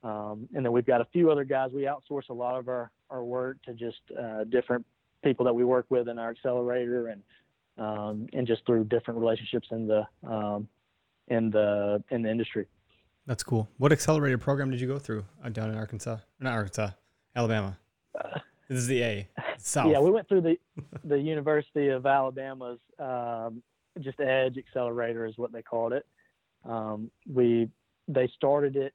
um, and then we've got a few other guys. We outsource a lot of our, our work to just uh, different people that we work with in our accelerator and um, and just through different relationships in the um, in the in the industry. That's cool. What accelerator program did you go through uh, down in Arkansas? Not Arkansas, Alabama. this is the A. South. Yeah, we went through the the University of Alabama's um, just Edge Accelerator is what they called it. Um, we they started it.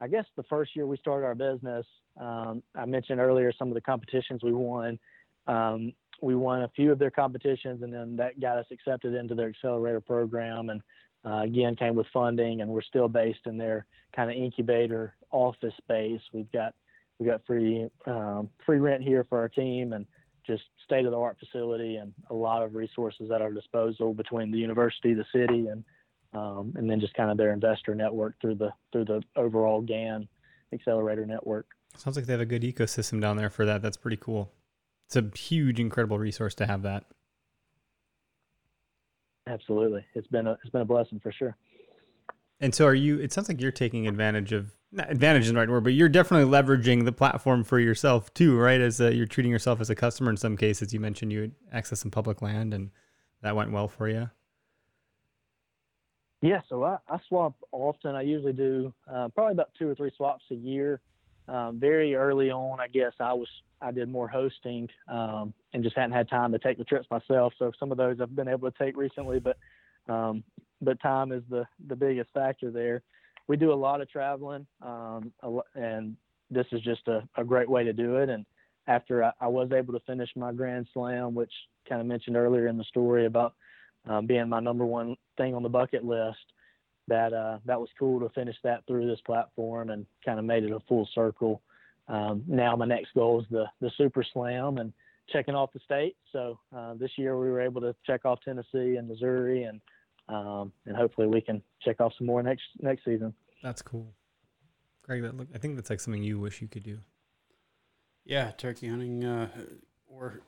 I guess the first year we started our business, um, I mentioned earlier some of the competitions we won. Um, we won a few of their competitions, and then that got us accepted into their accelerator program. And uh, again, came with funding, and we're still based in their kind of incubator office space. We've got we got free um, free rent here for our team, and just state of the art facility, and a lot of resources at our disposal between the university, the city, and um, and then just kind of their investor network through the through the overall GAN accelerator network. Sounds like they have a good ecosystem down there for that. That's pretty cool. It's a huge, incredible resource to have that. Absolutely, it's been a it's been a blessing for sure. And so, are you? It sounds like you're taking advantage of not advantage is the right word, but you're definitely leveraging the platform for yourself too, right? As a, you're treating yourself as a customer in some cases. You mentioned you access some public land, and that went well for you. Yeah, so I, I swap often. I usually do uh, probably about two or three swaps a year. Um, very early on, I guess I was I did more hosting um, and just hadn't had time to take the trips myself. So some of those I've been able to take recently, but um, but time is the the biggest factor there. We do a lot of traveling, um, and this is just a, a great way to do it. And after I, I was able to finish my Grand Slam, which kind of mentioned earlier in the story about um, being my number one thing on the bucket list, that uh, that was cool to finish that through this platform and kind of made it a full circle. Um, now my next goal is the the Super Slam and checking off the states. So uh, this year we were able to check off Tennessee and Missouri, and um, and hopefully we can check off some more next next season. That's cool, Greg. That look, I think that's like something you wish you could do. Yeah, turkey hunting, uh, or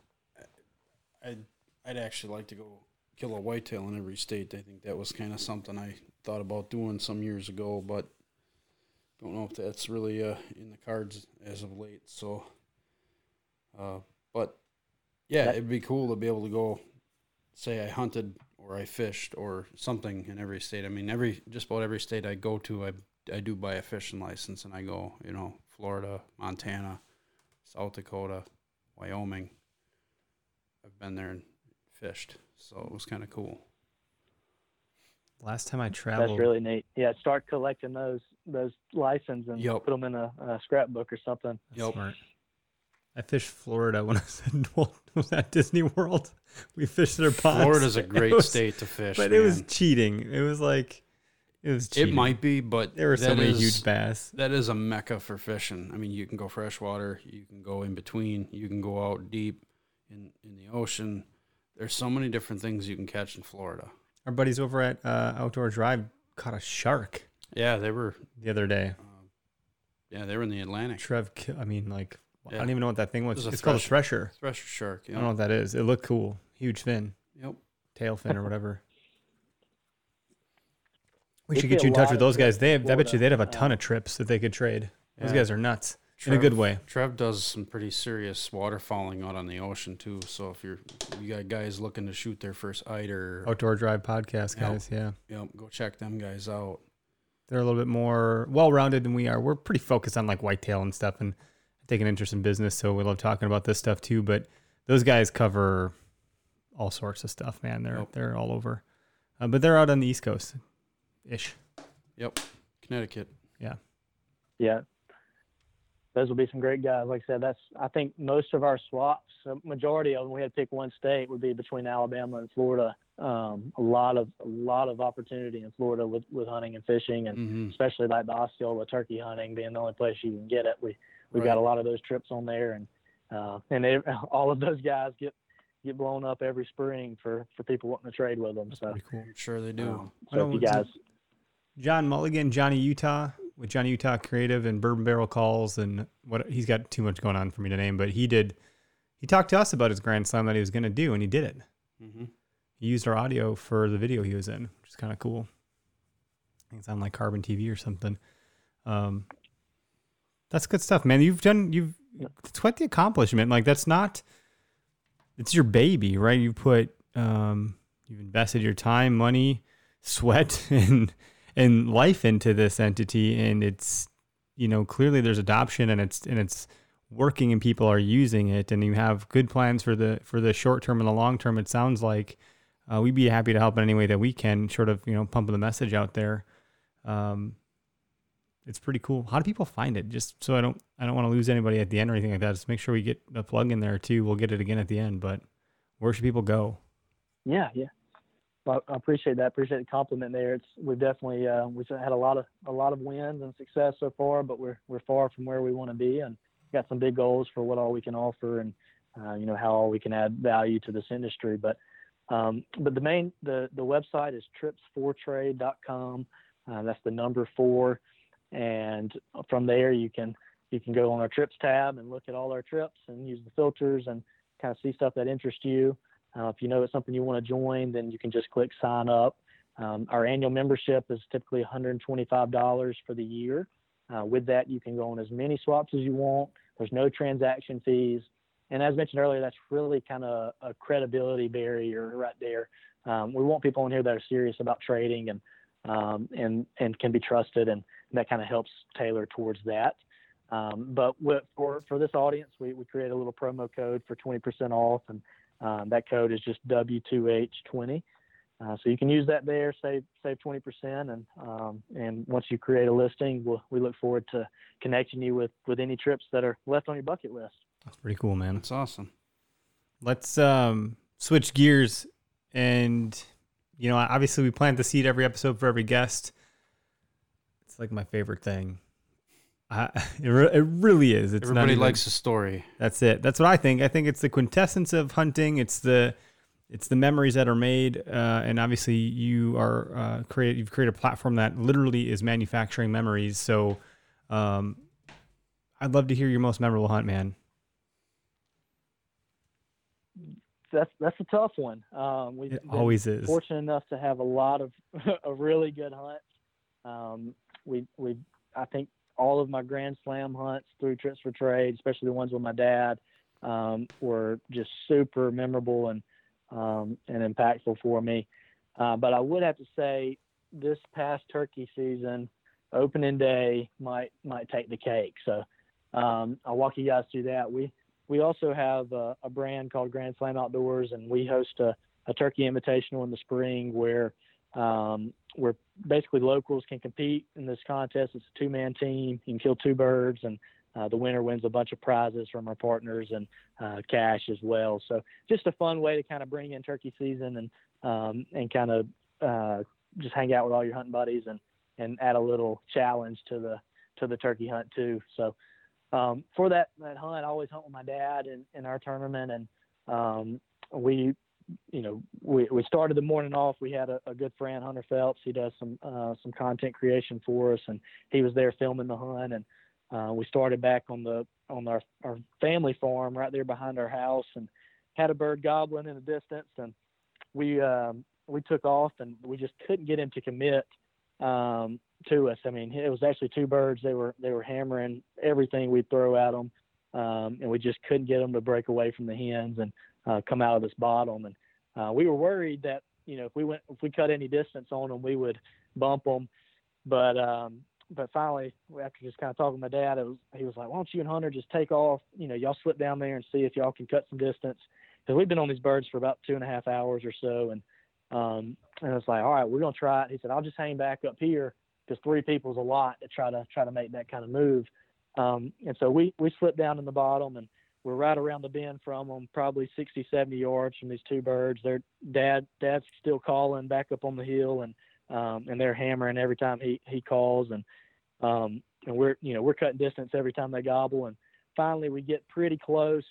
I'd I'd actually like to go kill a whitetail in every state. I think that was kind of something I thought about doing some years ago, but don't know if that's really uh, in the cards as of late. So, uh, but yeah, it'd be cool to be able to go. Say I hunted or I fished or something in every state. I mean, every just about every state I go to, I I do buy a fishing license and I go. You know, Florida, Montana, South Dakota, Wyoming. I've been there and fished, so it was kind of cool. Last time I traveled, that's really neat. Yeah, start collecting those those licenses and Yep. put them in a, a scrapbook or something. That's smart. I fished Florida when I was at, Walt- was at Disney World. We fished their ponds. Florida's a great was- state to fish, but it was cheating. It was like it was. Cheating. It might be, but there were so many is- huge bass. That is a mecca for fishing. I mean, you can go freshwater, you can go in between, you can go out deep in in the ocean. There's so many different things you can catch in Florida. Our buddies over at uh, Outdoor Drive caught a shark Yeah, they were. the other day. Yeah, they were in the Atlantic. Trev, I mean, like I don't even know what that thing It was. was a it's called a thresher- thresher. thresher shark, I don't know what that is. It looked cool. Huge fin. Yep. Tail fin or whatever. We We should see get you in touch with those guys. They have, I bet you they'd have a ton of trips that they could trade. Those guys are nuts in a good way. Trev does some pretty serious waterfowling out on the ocean too. So if you're you got guys looking to shoot their first eider, Outdoor Drive podcast Yep. guys. Yeah. Yep, go check them guys out. They're a little bit more well rounded than we are. We're pretty focused on like whitetail and stuff and take an interest in business. So we love talking about this stuff too. But those guys cover all sorts of stuff, man. They're Yep. they're all over. Uh, but they're out on the East Coast ish. Yep, Connecticut. Yeah. yeah, those will be some great guys. Like I said, that's I think most of our swaps, a majority of them, we had to pick one state, would be between Alabama and Florida. Um, a lot of a lot of opportunity in Florida with, with hunting and fishing, and Mm-hmm. especially like the Osceola turkey hunting being the only place you can get it. We we Right. got a lot of those trips on there, and uh, and they, all of those guys get get blown up every spring for for people wanting to trade with them. so cool. I'm sure they do. um, so if you guys John Mulligan, Johnny Utah with Johnny Utah Creative and Bourbon Barrel Calls and what he's got too much going on for me to name, but he did he talked to us about his grand slam that he was going to do and he did it. Mm-hmm. He used our audio for the video he was in, which is kind of cool. I think it's on like Carbon TV or something. Um, that's good stuff, man. You've done you've it's quite the accomplishment. Like that's not it's your baby, right? You put um you've invested your time, money, sweat and and life into this entity and it's you know clearly there's adoption and it's and it's working and people are using it and you have good plans for the for the short term and the long term it sounds like uh, we'd be happy to help in any way that we can sort of you know pumping the message out there um it's pretty cool how do people find it just so i don't i don't want to lose anybody at the end or anything like that just make sure we get the plug in there too we'll get it again at the end but where should people go Yeah, yeah. Well, I appreciate that. Appreciate the compliment there. It's we've definitely uh, we've had a lot of a lot of wins and success so far, but we're we're far from where we want to be, and got some big goals for what all we can offer, and uh, you know how all we can add value to this industry. But um, but the main the the website is tripsfortrade.com. Uh, that's the number four, and from there you can you can go on our trips tab and look at all our trips and use the filters and kind of see stuff that interests you. Uh, if you know it's something you want to join, then you can just click sign up. Um, our annual membership is typically $125 for the year. Uh, with that, you can go on as many swaps as you want. There's no transaction fees. And as mentioned earlier, that's really kind of a credibility barrier right there. Um, we want people in here that are serious about trading and um, and and can be trusted, and, and that kind of helps tailor towards that. Um, but with, for for this audience, we, we create a little promo code for 20% off, and um, that code is just W2H20. Uh, so you can use that there, save save 20%, and um, and once you create a listing, we'll, we look forward to connecting you with with any trips that are left on your bucket list. That's pretty cool, man. That's awesome. Let's um, switch gears, and you know, obviously we plant the seed every episode for every guest. It's like my favorite thing. I, it, re- it really is. It's Everybody even, likes a story. That's it. That's what I think. I think it's the quintessence of hunting. It's the it's the memories that are made, uh, and obviously you are uh, create. You've created a platform that literally is manufacturing memories. So, um, I'd love to hear your most memorable hunt, man. That's that's a tough one. Um, we've It been always is. fortunate enough to have a lot of a really good hunts. Um, we we I think all of my Grand Slam hunts through Trips for Trade, especially the ones with my dad, um, were just super memorable and um, and impactful for me. Uh, but I would have to say this past turkey season, opening day might might take the cake. So um, I'll walk you guys through that. We we also have a, a brand called Grand Slam Outdoors, and we host a, a turkey invitational in the spring where um, where basically locals can compete in this contest. It's a two man team. You can kill two birds, and uh, the winner wins a bunch of prizes from our partners and uh, cash as well. So just a fun way to kind of bring in turkey season and um, and kind of uh, just hang out with all your hunting buddies and and add a little challenge to the to the turkey hunt too. So um, for that that hunt, I always hunt with my dad in, in our tournament, and um, we, you know, we, we started the morning off. We had a, a good friend, Hunter Phelps. He does some uh, some content creation for us, and he was there filming the hunt. And uh, we started back on the on our our family farm right there behind our house, and had a bird gobbling in the distance, and we um, we took off, and we just couldn't get him to commit um, to us. I mean, it was actually two birds. They were they were hammering everything we'd throw at them, um, and we just couldn't get them to break away from the hens and uh, come out of this bottom. And uh, we were worried that you know if we went if we cut any distance on them, we would bump them. But um, but finally, after just kind of talking to my dad, was, he was like, "Why don't you and Hunter just take off? You know, y'all slip down there and see if y'all can cut some distance." Because we've been on these birds for about two and a half hours or so, and um, and it's like, all right, we're gonna try it. He said, I'll just hang back up here because three people's a lot to try to try to make that kind of move. Um, and so we we slipped down in the bottom and we're right around the bend from them, probably 60, 70 yards from these two birds. Their dad dad's still calling back up on the hill and um, and they're hammering every time he he calls and um, and we're you know we're cutting distance every time they gobble and finally we get pretty close.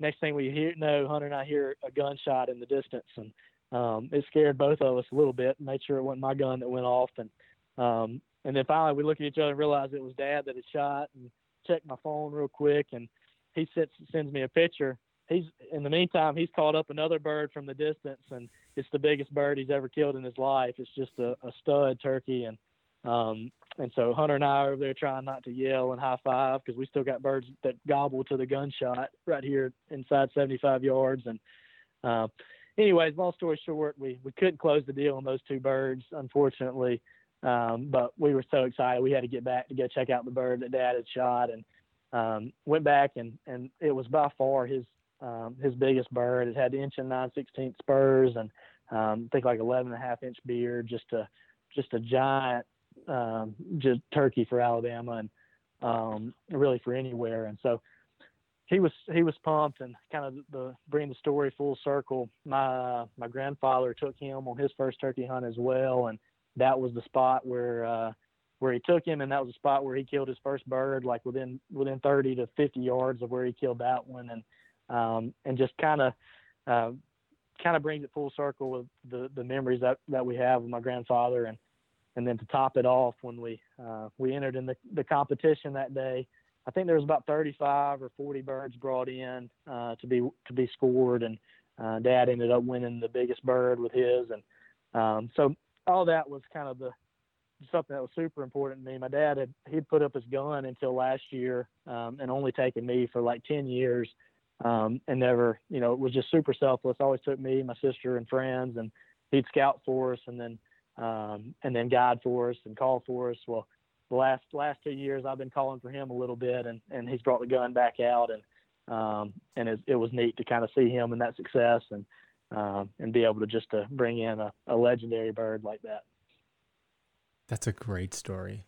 Next thing we hear, no, Hunter and I hear a gunshot in the distance and um, it scared both of us a little bit. Made sure it wasn't my gun that went off, and um, and then finally we look at each other and realize it was Dad that had shot, and checked my phone real quick, and he sends sends me a picture. He's in the meantime he's caught up another bird from the distance, and it's the biggest bird he's ever killed in his life. It's just a, a stud turkey, and um, and so Hunter and I are over there trying not to yell and high five because we still got birds that gobble to the gunshot right here inside 75 yards, and uh, anyways, long story short, we, we couldn't close the deal on those two birds, unfortunately. Um, but we were so excited. We had to get back to go check out the bird that dad had shot and um, went back and, and it was by far his, um, his biggest bird. It had inch and nine sixteenth spurs and um, I think like 11 and a half inch beard, just a, just a giant, um, just turkey for Alabama and um, really for anywhere. And so he was he was pumped and kind of the bring the story full circle. My my grandfather took him on his first turkey hunt as well, and that was the spot where uh, where he took him, and that was a spot where he killed his first bird, like within within 30 to 50 yards of where he killed that one, and um, and just kind of uh, kind of brings it full circle with the the memories that that we have with my grandfather, and and then to top it off, when we uh, we entered in the the competition that day. I think there was about 35 or 40 birds brought in uh, to be to be scored, and uh, Dad ended up winning the biggest bird with his, and um, so all that was kind of the something that was super important to me. My dad had he'd put up his gun until last year, um, and only taken me for like ten years, um, and never, you know, it was just super selfless. Always took me, my sister, and friends, and he'd scout for us, and then um, and then guide for us and call for us. Well, the last last two years I've been calling for him a little bit, and and he's brought the gun back out, and um, and it, it was neat to kind of see him and that success, and um, and be able to just to bring in a, a legendary bird like that. That's a great story.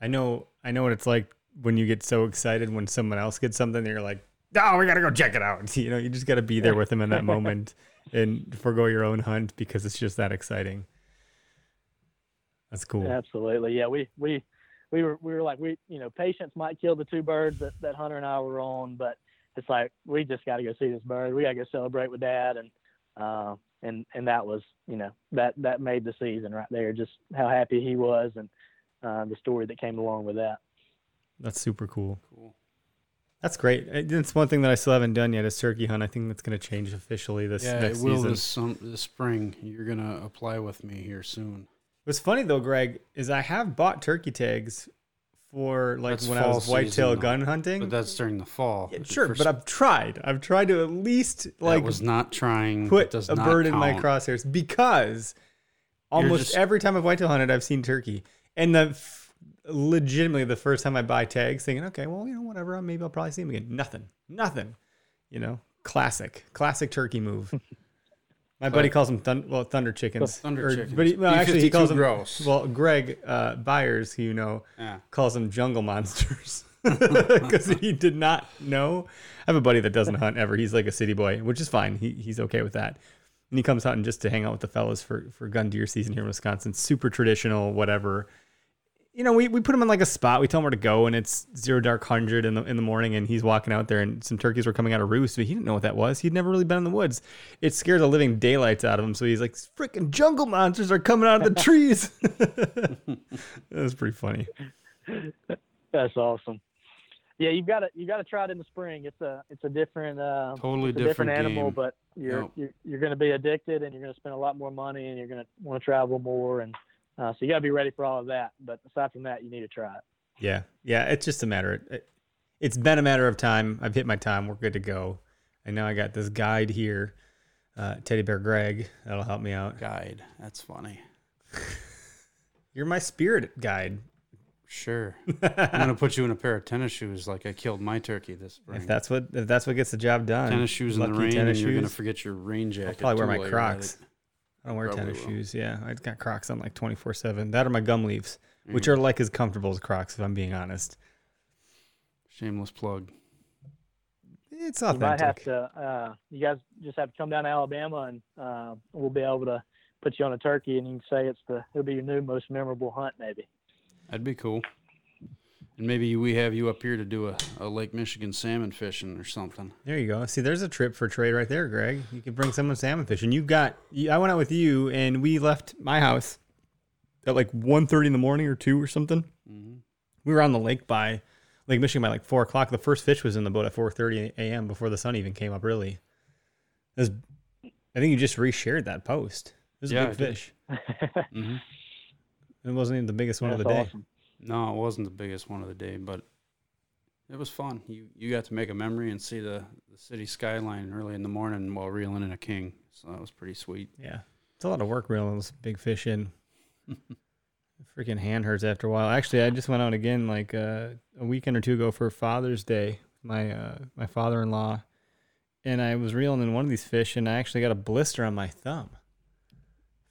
I know I know what it's like when you get so excited when someone else gets something you're like, "Oh, we got to go check it out." You know, you just got to be there with them in that moment and forego your own hunt because it's just that exciting. That's cool. Absolutely. Yeah, we we we were we were like we you know patience might kill the two birds that that Hunter and I were on, but it's like we just got to go see this bird. We got to go celebrate with Dad, and uh, and and that was you know that that made the season right there. Just how happy he was, and uh, the story that came along with that. That's super cool. Cool. That's great. It's one thing that I still haven't done yet is turkey hunt. I think that's going to change officially this yeah, next it will season. this, sum, this spring. You're gonna apply with me here soon. What's funny though, Greg, is I have bought turkey tags for like That's when I was whitetail season, though. gun hunting. But that's during the fall. Yeah, sure, but I've tried. I've tried to at least like was not trying. put does a bird in my crosshairs because almost just- every time I've whitetail hunted, I've seen turkey, and the f- legitimately the first time I buy tags, thinking, okay, well, you know, whatever, maybe I'll probably see them again. Nothing, nothing. You know, classic, classic turkey move. My buddy calls them thun- well thunder chickens. Thunder or- chickens. But he, well, actually, he B-52 calls them gross. Well, Greg uh, Byers, who you know, Yeah. calls them jungle monsters because he did not know. I have a buddy that doesn't hunt ever. He's like a city boy, which is fine. He he's okay with that. And he comes hunting just to hang out with the fellas for for gun deer season here in Wisconsin. Super traditional, whatever. You know, we, we put him in like a spot. We tell him where to go, and it's zero dark hundred in the in the morning, and he's walking out there, and some turkeys were coming out of roost, but he didn't know what that was. He'd never really been in the woods. It scared the living daylights out of him. So he's like, "Freaking jungle monsters are coming out of the trees." that was pretty funny. That's awesome. Yeah, you've got to you got to try it in the spring. It's a it's a different uh, Totally a different, different animal, game. but you're Yep. you're, you're going to be addicted, and you're going to spend a lot more money, and you're going to want to travel more, and uh, so you got to be ready for all of that. But aside from that, you need to try it. Yeah, yeah. It's just a matter. It, it's been a matter of time. I've hit my time. We're good to go. And now I got this guide here, uh, Teddy Bear Greg. That'll help me out. Guide. That's funny. You're my spirit guide. Sure. I'm gonna put you in a pair of tennis shoes like I killed my turkey this spring. If that's what if that's what gets the job done. tennis shoes in the rain, tennis and you're gonna forget your rain jacket. I'll probably wear my while you're Crocs. It. I don't wear Probably tennis will. shoes. Yeah, I got Crocs on like 24 seven. That are my gum leaves, which Mm. are like as comfortable as Crocs. If I'm being honest, Shameless plug. it's You might have to. Uh, you guys just have to come down to Alabama, and uh, we'll be able to put you on a turkey, and you can say it's the it'll be your new most memorable hunt, maybe. That'd be cool. And maybe we have you up here to do a, a Lake Michigan salmon fishing or something. There you go. See, there's a trip for trade right there, Greg. You could bring someone salmon fishing. You got. I went out with you, and we left my house at like 1.30 in the morning or two or something. Mm-hmm. We were on the lake by Lake Michigan by like four o'clock. The first fish was in the boat at 4:30 a.m. before the sun even came up. Really, it was, I think you just reshared that post. It was Yeah, a I big did. fish. Mm-hmm. It wasn't even the biggest one of the day. awesome. No, it wasn't the biggest one of the day, but it was fun. You you got to make a memory and see the, the city skyline early in the morning while reeling in a king. So that was pretty sweet. Yeah. It's a lot of work reeling those big fish in. Freaking hand hurts after a while. Actually, I just went out again like uh, a weekend or two ago for Father's Day. My uh, my father in law, and I was reeling in one of these fish, and I actually got a blister on my thumb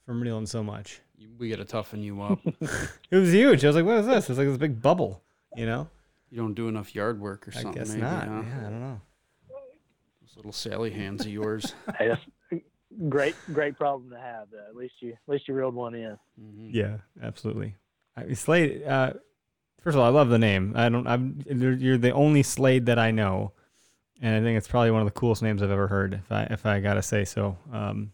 from reeling so much. You- We got to toughen you up. It was huge. I was like, "What is this?" It's like this big bubble. You know? you don't do enough yard work or I something. guess maybe, not. huh? Yeah, I don't know. Those little Sally hands of yours. Hey, that's great great problem to have. Though. At least you at least you reeled one in. Mhm. Yeah, absolutely. I, Slade. Uh, first of all, I love the name. I don't. I'm. You're you're the only Slade that I know, and I think it's probably one of the coolest names I've ever heard. If I if I gotta say so. Um,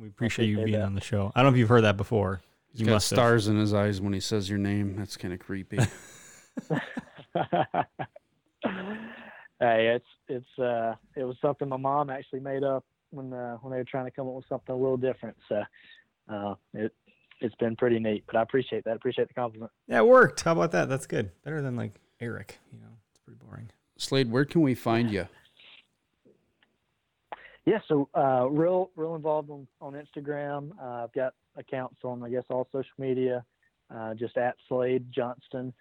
we appreciate you being that. on the show. I don't know if you've heard that before. He's You got must have. stars in his eyes when he says your name. That's kind of creepy. hey, it's it's uh it was something my mom actually made up when uh, when they were trying to come up with something a little different. So uh, it it's been pretty neat. But I appreciate that. I appreciate the compliment. Yeah, it worked. How about that? That's good. Better than like Eric. You know, it's pretty boring. Slade, where can we find you? Yeah, so uh, real real involved on, on Instagram. Uh, I've got accounts on I guess all social media. Uh, just at Slade Johnston.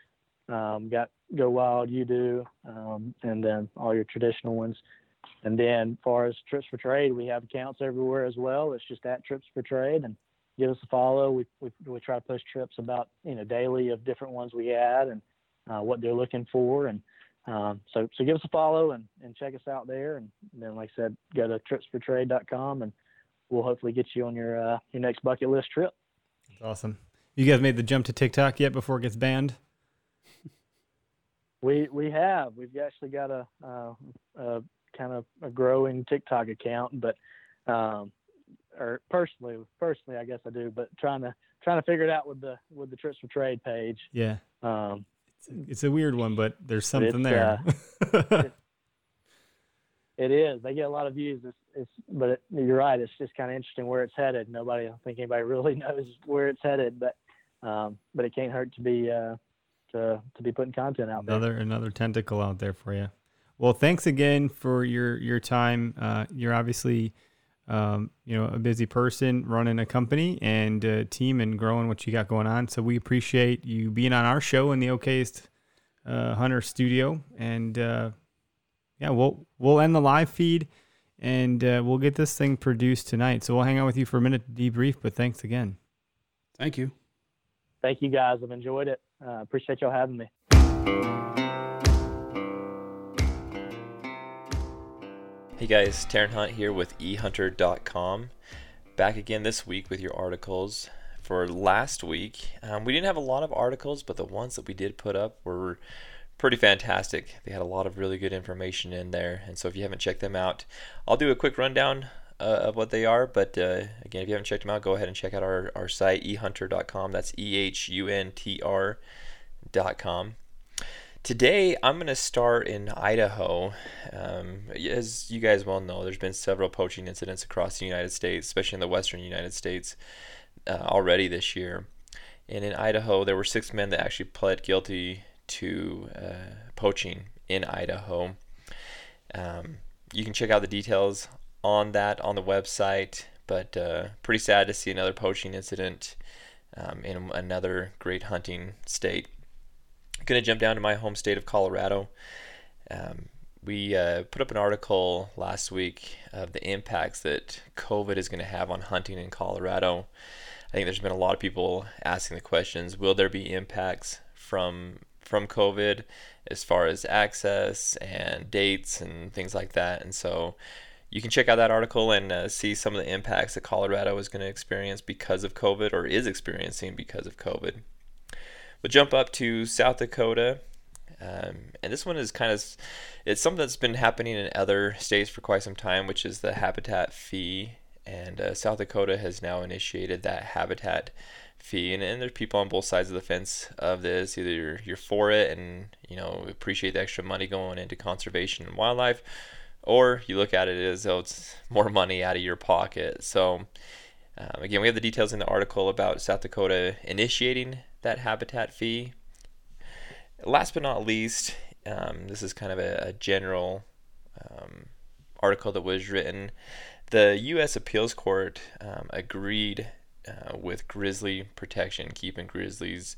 Um, got Go Wild, you do, um, and then all your traditional ones. And then, far as trips for trade, we have accounts everywhere as well. It's just at trips for trade, and give us a follow. We we, we try to post trips about you know daily of different ones we had and uh, what they're looking for, and um, so so give us a follow and, and check us out there. And then, like I said, go to tripsfortrade.com, and we'll hopefully get you on your uh, your next bucket list trip. That's awesome. You guys made the jump to TikTok yet before it gets banned? We we have. We've actually got a, uh, a kind of a growing TikTok account, but um, or personally, personally, I guess I do, but trying to trying to figure it out with the with the trips for trade page. Yeah. Um, it's, a, weird one, but there's something there. Uh, it, it is. They get a lot of views. It's, it's but it, you're right. It's just kind of interesting where it's headed. Nobody, I don't think anybody really knows where it's headed, but um, but it can't hurt to be uh, to to be putting content out another, there. Another tentacle out there for you. Well, thanks again for your your time. Uh, you're obviously, um, you know, a busy person running a company and a team and growing what you got going on. So we appreciate you being on our show in the Okayest uh, Hunter Studio. And uh, yeah, we'll we'll end the live feed and uh, we'll get this thing produced tonight. So we'll hang out with you for a minute to debrief. But thanks again. Thank you. Thank you guys. I've enjoyed it. Uh, appreciate y'all having me. Hey guys, Terron Hunt here with ehuntr.com. Back again this week with your articles. For last week, um, we didn't have a lot of articles, but the ones that we did put up were pretty fantastic. They had a lot of really good information in there. And so if you haven't checked them out, I'll do a quick rundown uh, of what they are. But uh, again, if you haven't checked them out, go ahead and check out our, our site, ehuntr.com. That's E H U N T R.com. Today, I'm going to start in Idaho. Um, as you guys well know, there's been several poaching incidents across the United States, especially in the western United States, uh, already this year. And in Idaho, there were six men that actually pled guilty to uh, poaching in Idaho. Um, you can check out the details on that on the website, but uh, pretty sad to see another poaching incident um, in another great hunting state going to jump down to my home state of Colorado. Um, we uh, put up an article last week of the impacts that COVID is going to have on hunting in Colorado. I think there's been a lot of people asking the questions: Will there be impacts from from COVID as far as access and dates and things like that? And so you can check out that article and uh, see some of the impacts that Colorado is going to experience because of COVID or is experiencing because of COVID. We'll jump up to South Dakota. Um, and this one is kind of it's something that's been happening in other states for quite some time, which is the habitat fee. And uh, South Dakota has now initiated that habitat fee, and, and there's people on both sides of the fence of this. Either you're, you're for it and you know appreciate the extra money going into conservation and wildlife, or you look at it as though it's more money out of your pocket. So um, again, we have the details in the article about South Dakota initiating that habitat fee. Last but not least, um, this is kind of a, a general um, article that was written. The U.S. Appeals Court um, agreed uh, with grizzly protection, keeping grizzlies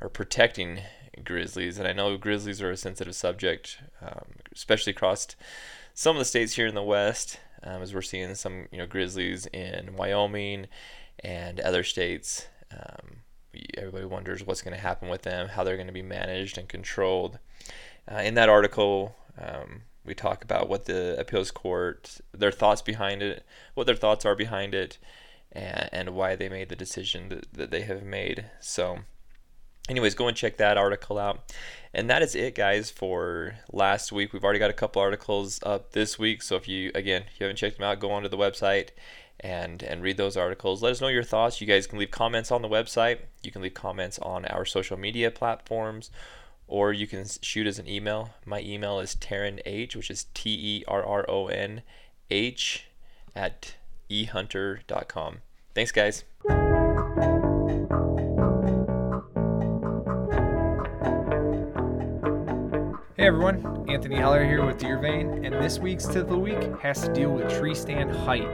or protecting grizzlies. And I know grizzlies are a sensitive subject, um, especially across some of the states here in the West, um, as we're seeing some you know grizzlies in Wyoming and other states. Um, everybody wonders what's going to happen with them, how they're going to be managed and controlled. Uh, in that article, um, we talk about what the appeals court, their thoughts behind it, what their thoughts are behind it, and, and why they made the decision that, that they have made. So, anyways, go and check that article out. And that is it, guys, for last week. We've already got a couple articles up this week. So, if you, again, if you haven't checked them out, go onto the website and and read those articles. Let us know your thoughts. You guys can leave comments on the website. You can leave comments on our social media platforms, or you can shoot us an email. My email is Terron H, which is T E R R O N H at ehuntr.com. Thanks, guys. Hey everyone, Anthony Heller here with Deervein, and this week's tip of the week has to deal with tree stand height.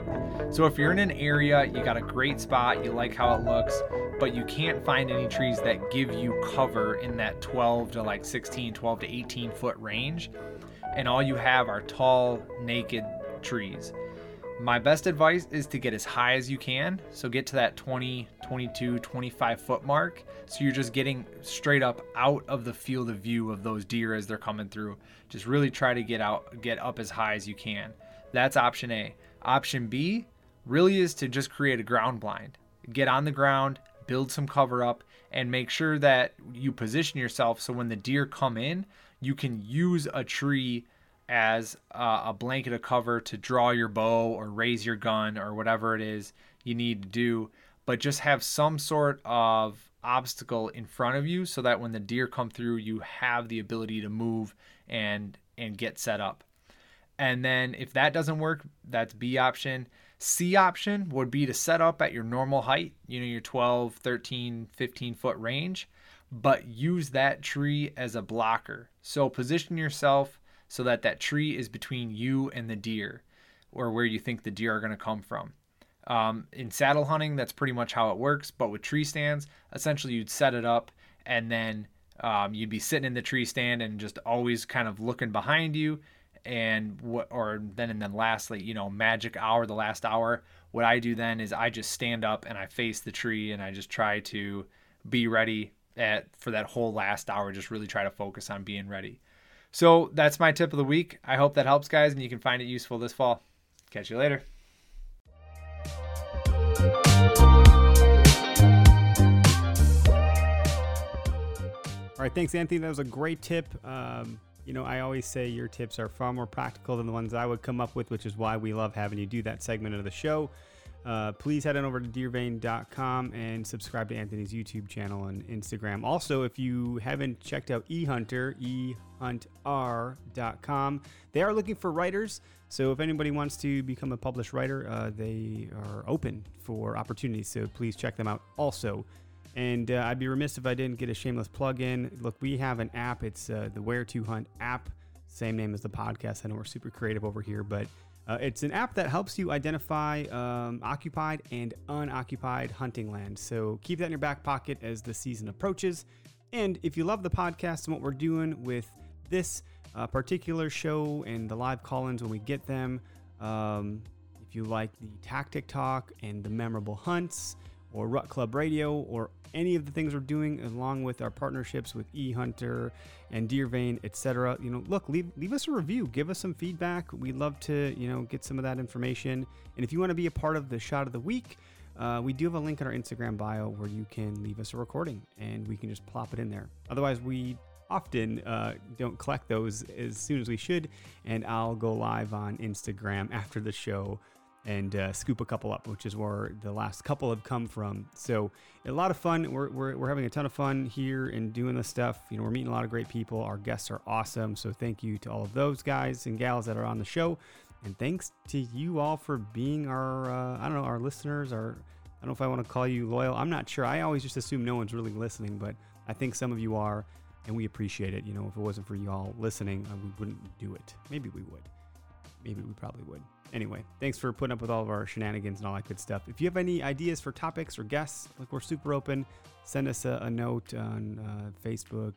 So if you're in an area, you got a great spot, you like how it looks, but you can't find any trees that give you cover in that 12 to like 16, 12 to 18 foot range, and all you have are tall, naked trees. My best advice is to get as high as you can. So get to that 20, 22, 25 foot mark. So you're just getting straight up out of the field of view of those deer as they're coming through. Just really try to get out, get up as high as you can. That's option A. Option B really is to just create a ground blind. Get on the ground, build some cover up, and make sure that you position yourself so when the deer come in, you can use a tree as uh, a blanket of cover to draw your bow or raise your gun or whatever it is you need to do, but just have some sort of obstacle in front of you so that when the deer come through, you have the ability to move and and get set up. And then if that doesn't work, that's B option. C option would be to set up at your normal height, you know, your 12, 13, 15 foot range, but use that tree as a blocker. So position yourself so that that tree is between you and the deer or where you think the deer are going to come from. Um, in saddle hunting, that's pretty much how it works. But with tree stands, essentially you'd set it up and then um, you'd be sitting in the tree stand and just always kind of looking behind you. And what, or then and then lastly, you know, magic hour, the last hour. What I do then is I just stand up and I face the tree and I just try to be ready at for that whole last hour. Just really try to focus on being ready. So that's my tip of the week. I hope that helps, guys, and you can find it useful this fall. Catch you later. All right, thanks, Anthony. That was a great tip. Um, you know, I always say your tips are far more practical than the ones I would come up with, which is why we love having you do that segment of the show. Uh, please head on over to deervein.com and subscribe to Anthony's YouTube channel and Instagram. Also, if you haven't checked out eHuntr, ehuntr.com, they are looking for writers. So if anybody wants to become a published writer, uh, they are open for opportunities. So please check them out also. And uh, I'd be remiss if I didn't get a shameless plug in. Look, we have an app. It's uh, the Where to Hunt app, same name as the podcast. I know we're super creative over here, but uh, it's an app that helps you identify um, occupied and unoccupied hunting land. So keep that in your back pocket as the season approaches. And if you love the podcast and what we're doing with this uh, particular show and the live call ins when we get them, um, if you like the tactic talk and the memorable hunts, or Rut Club Radio, or any of the things we're doing, along with our partnerships with eHuntr and Deervein, etc. You know, look, leave leave us a review, give us some feedback. We'd love to, you know, get some of that information. And if you want to be a part of the shot of the week, uh, we do have a link in our Instagram bio where you can leave us a recording and we can just plop it in there. Otherwise, we often uh, don't collect those as soon as we should, and I'll go live on Instagram after the show and uh, scoop a couple up, which is where the last couple have come from. So a lot of fun. We're, we're, we're having a ton of fun here and doing this stuff. You know, we're meeting a lot of great people. Our guests are awesome. So thank you to all of those guys and gals that are on the show. And thanks to you all for being our, uh, I don't know, our listeners, our, I don't know if I want to call you loyal. I'm not sure. I always just assume no one's really listening, but I think some of you are, and we appreciate it. You know, if it wasn't for you all listening, uh, we wouldn't do it. Maybe we would. Maybe we probably would. Anyway, thanks for putting up with all of our shenanigans and all that good stuff. If you have any ideas for topics or guests, like we're super open, send us a, a note on uh, Facebook,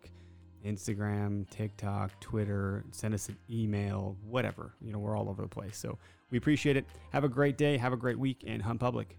Instagram, TikTok, Twitter. Send us an email, whatever. You know, we're all over the place. So we appreciate it. Have a great day. Have a great week and hunt public.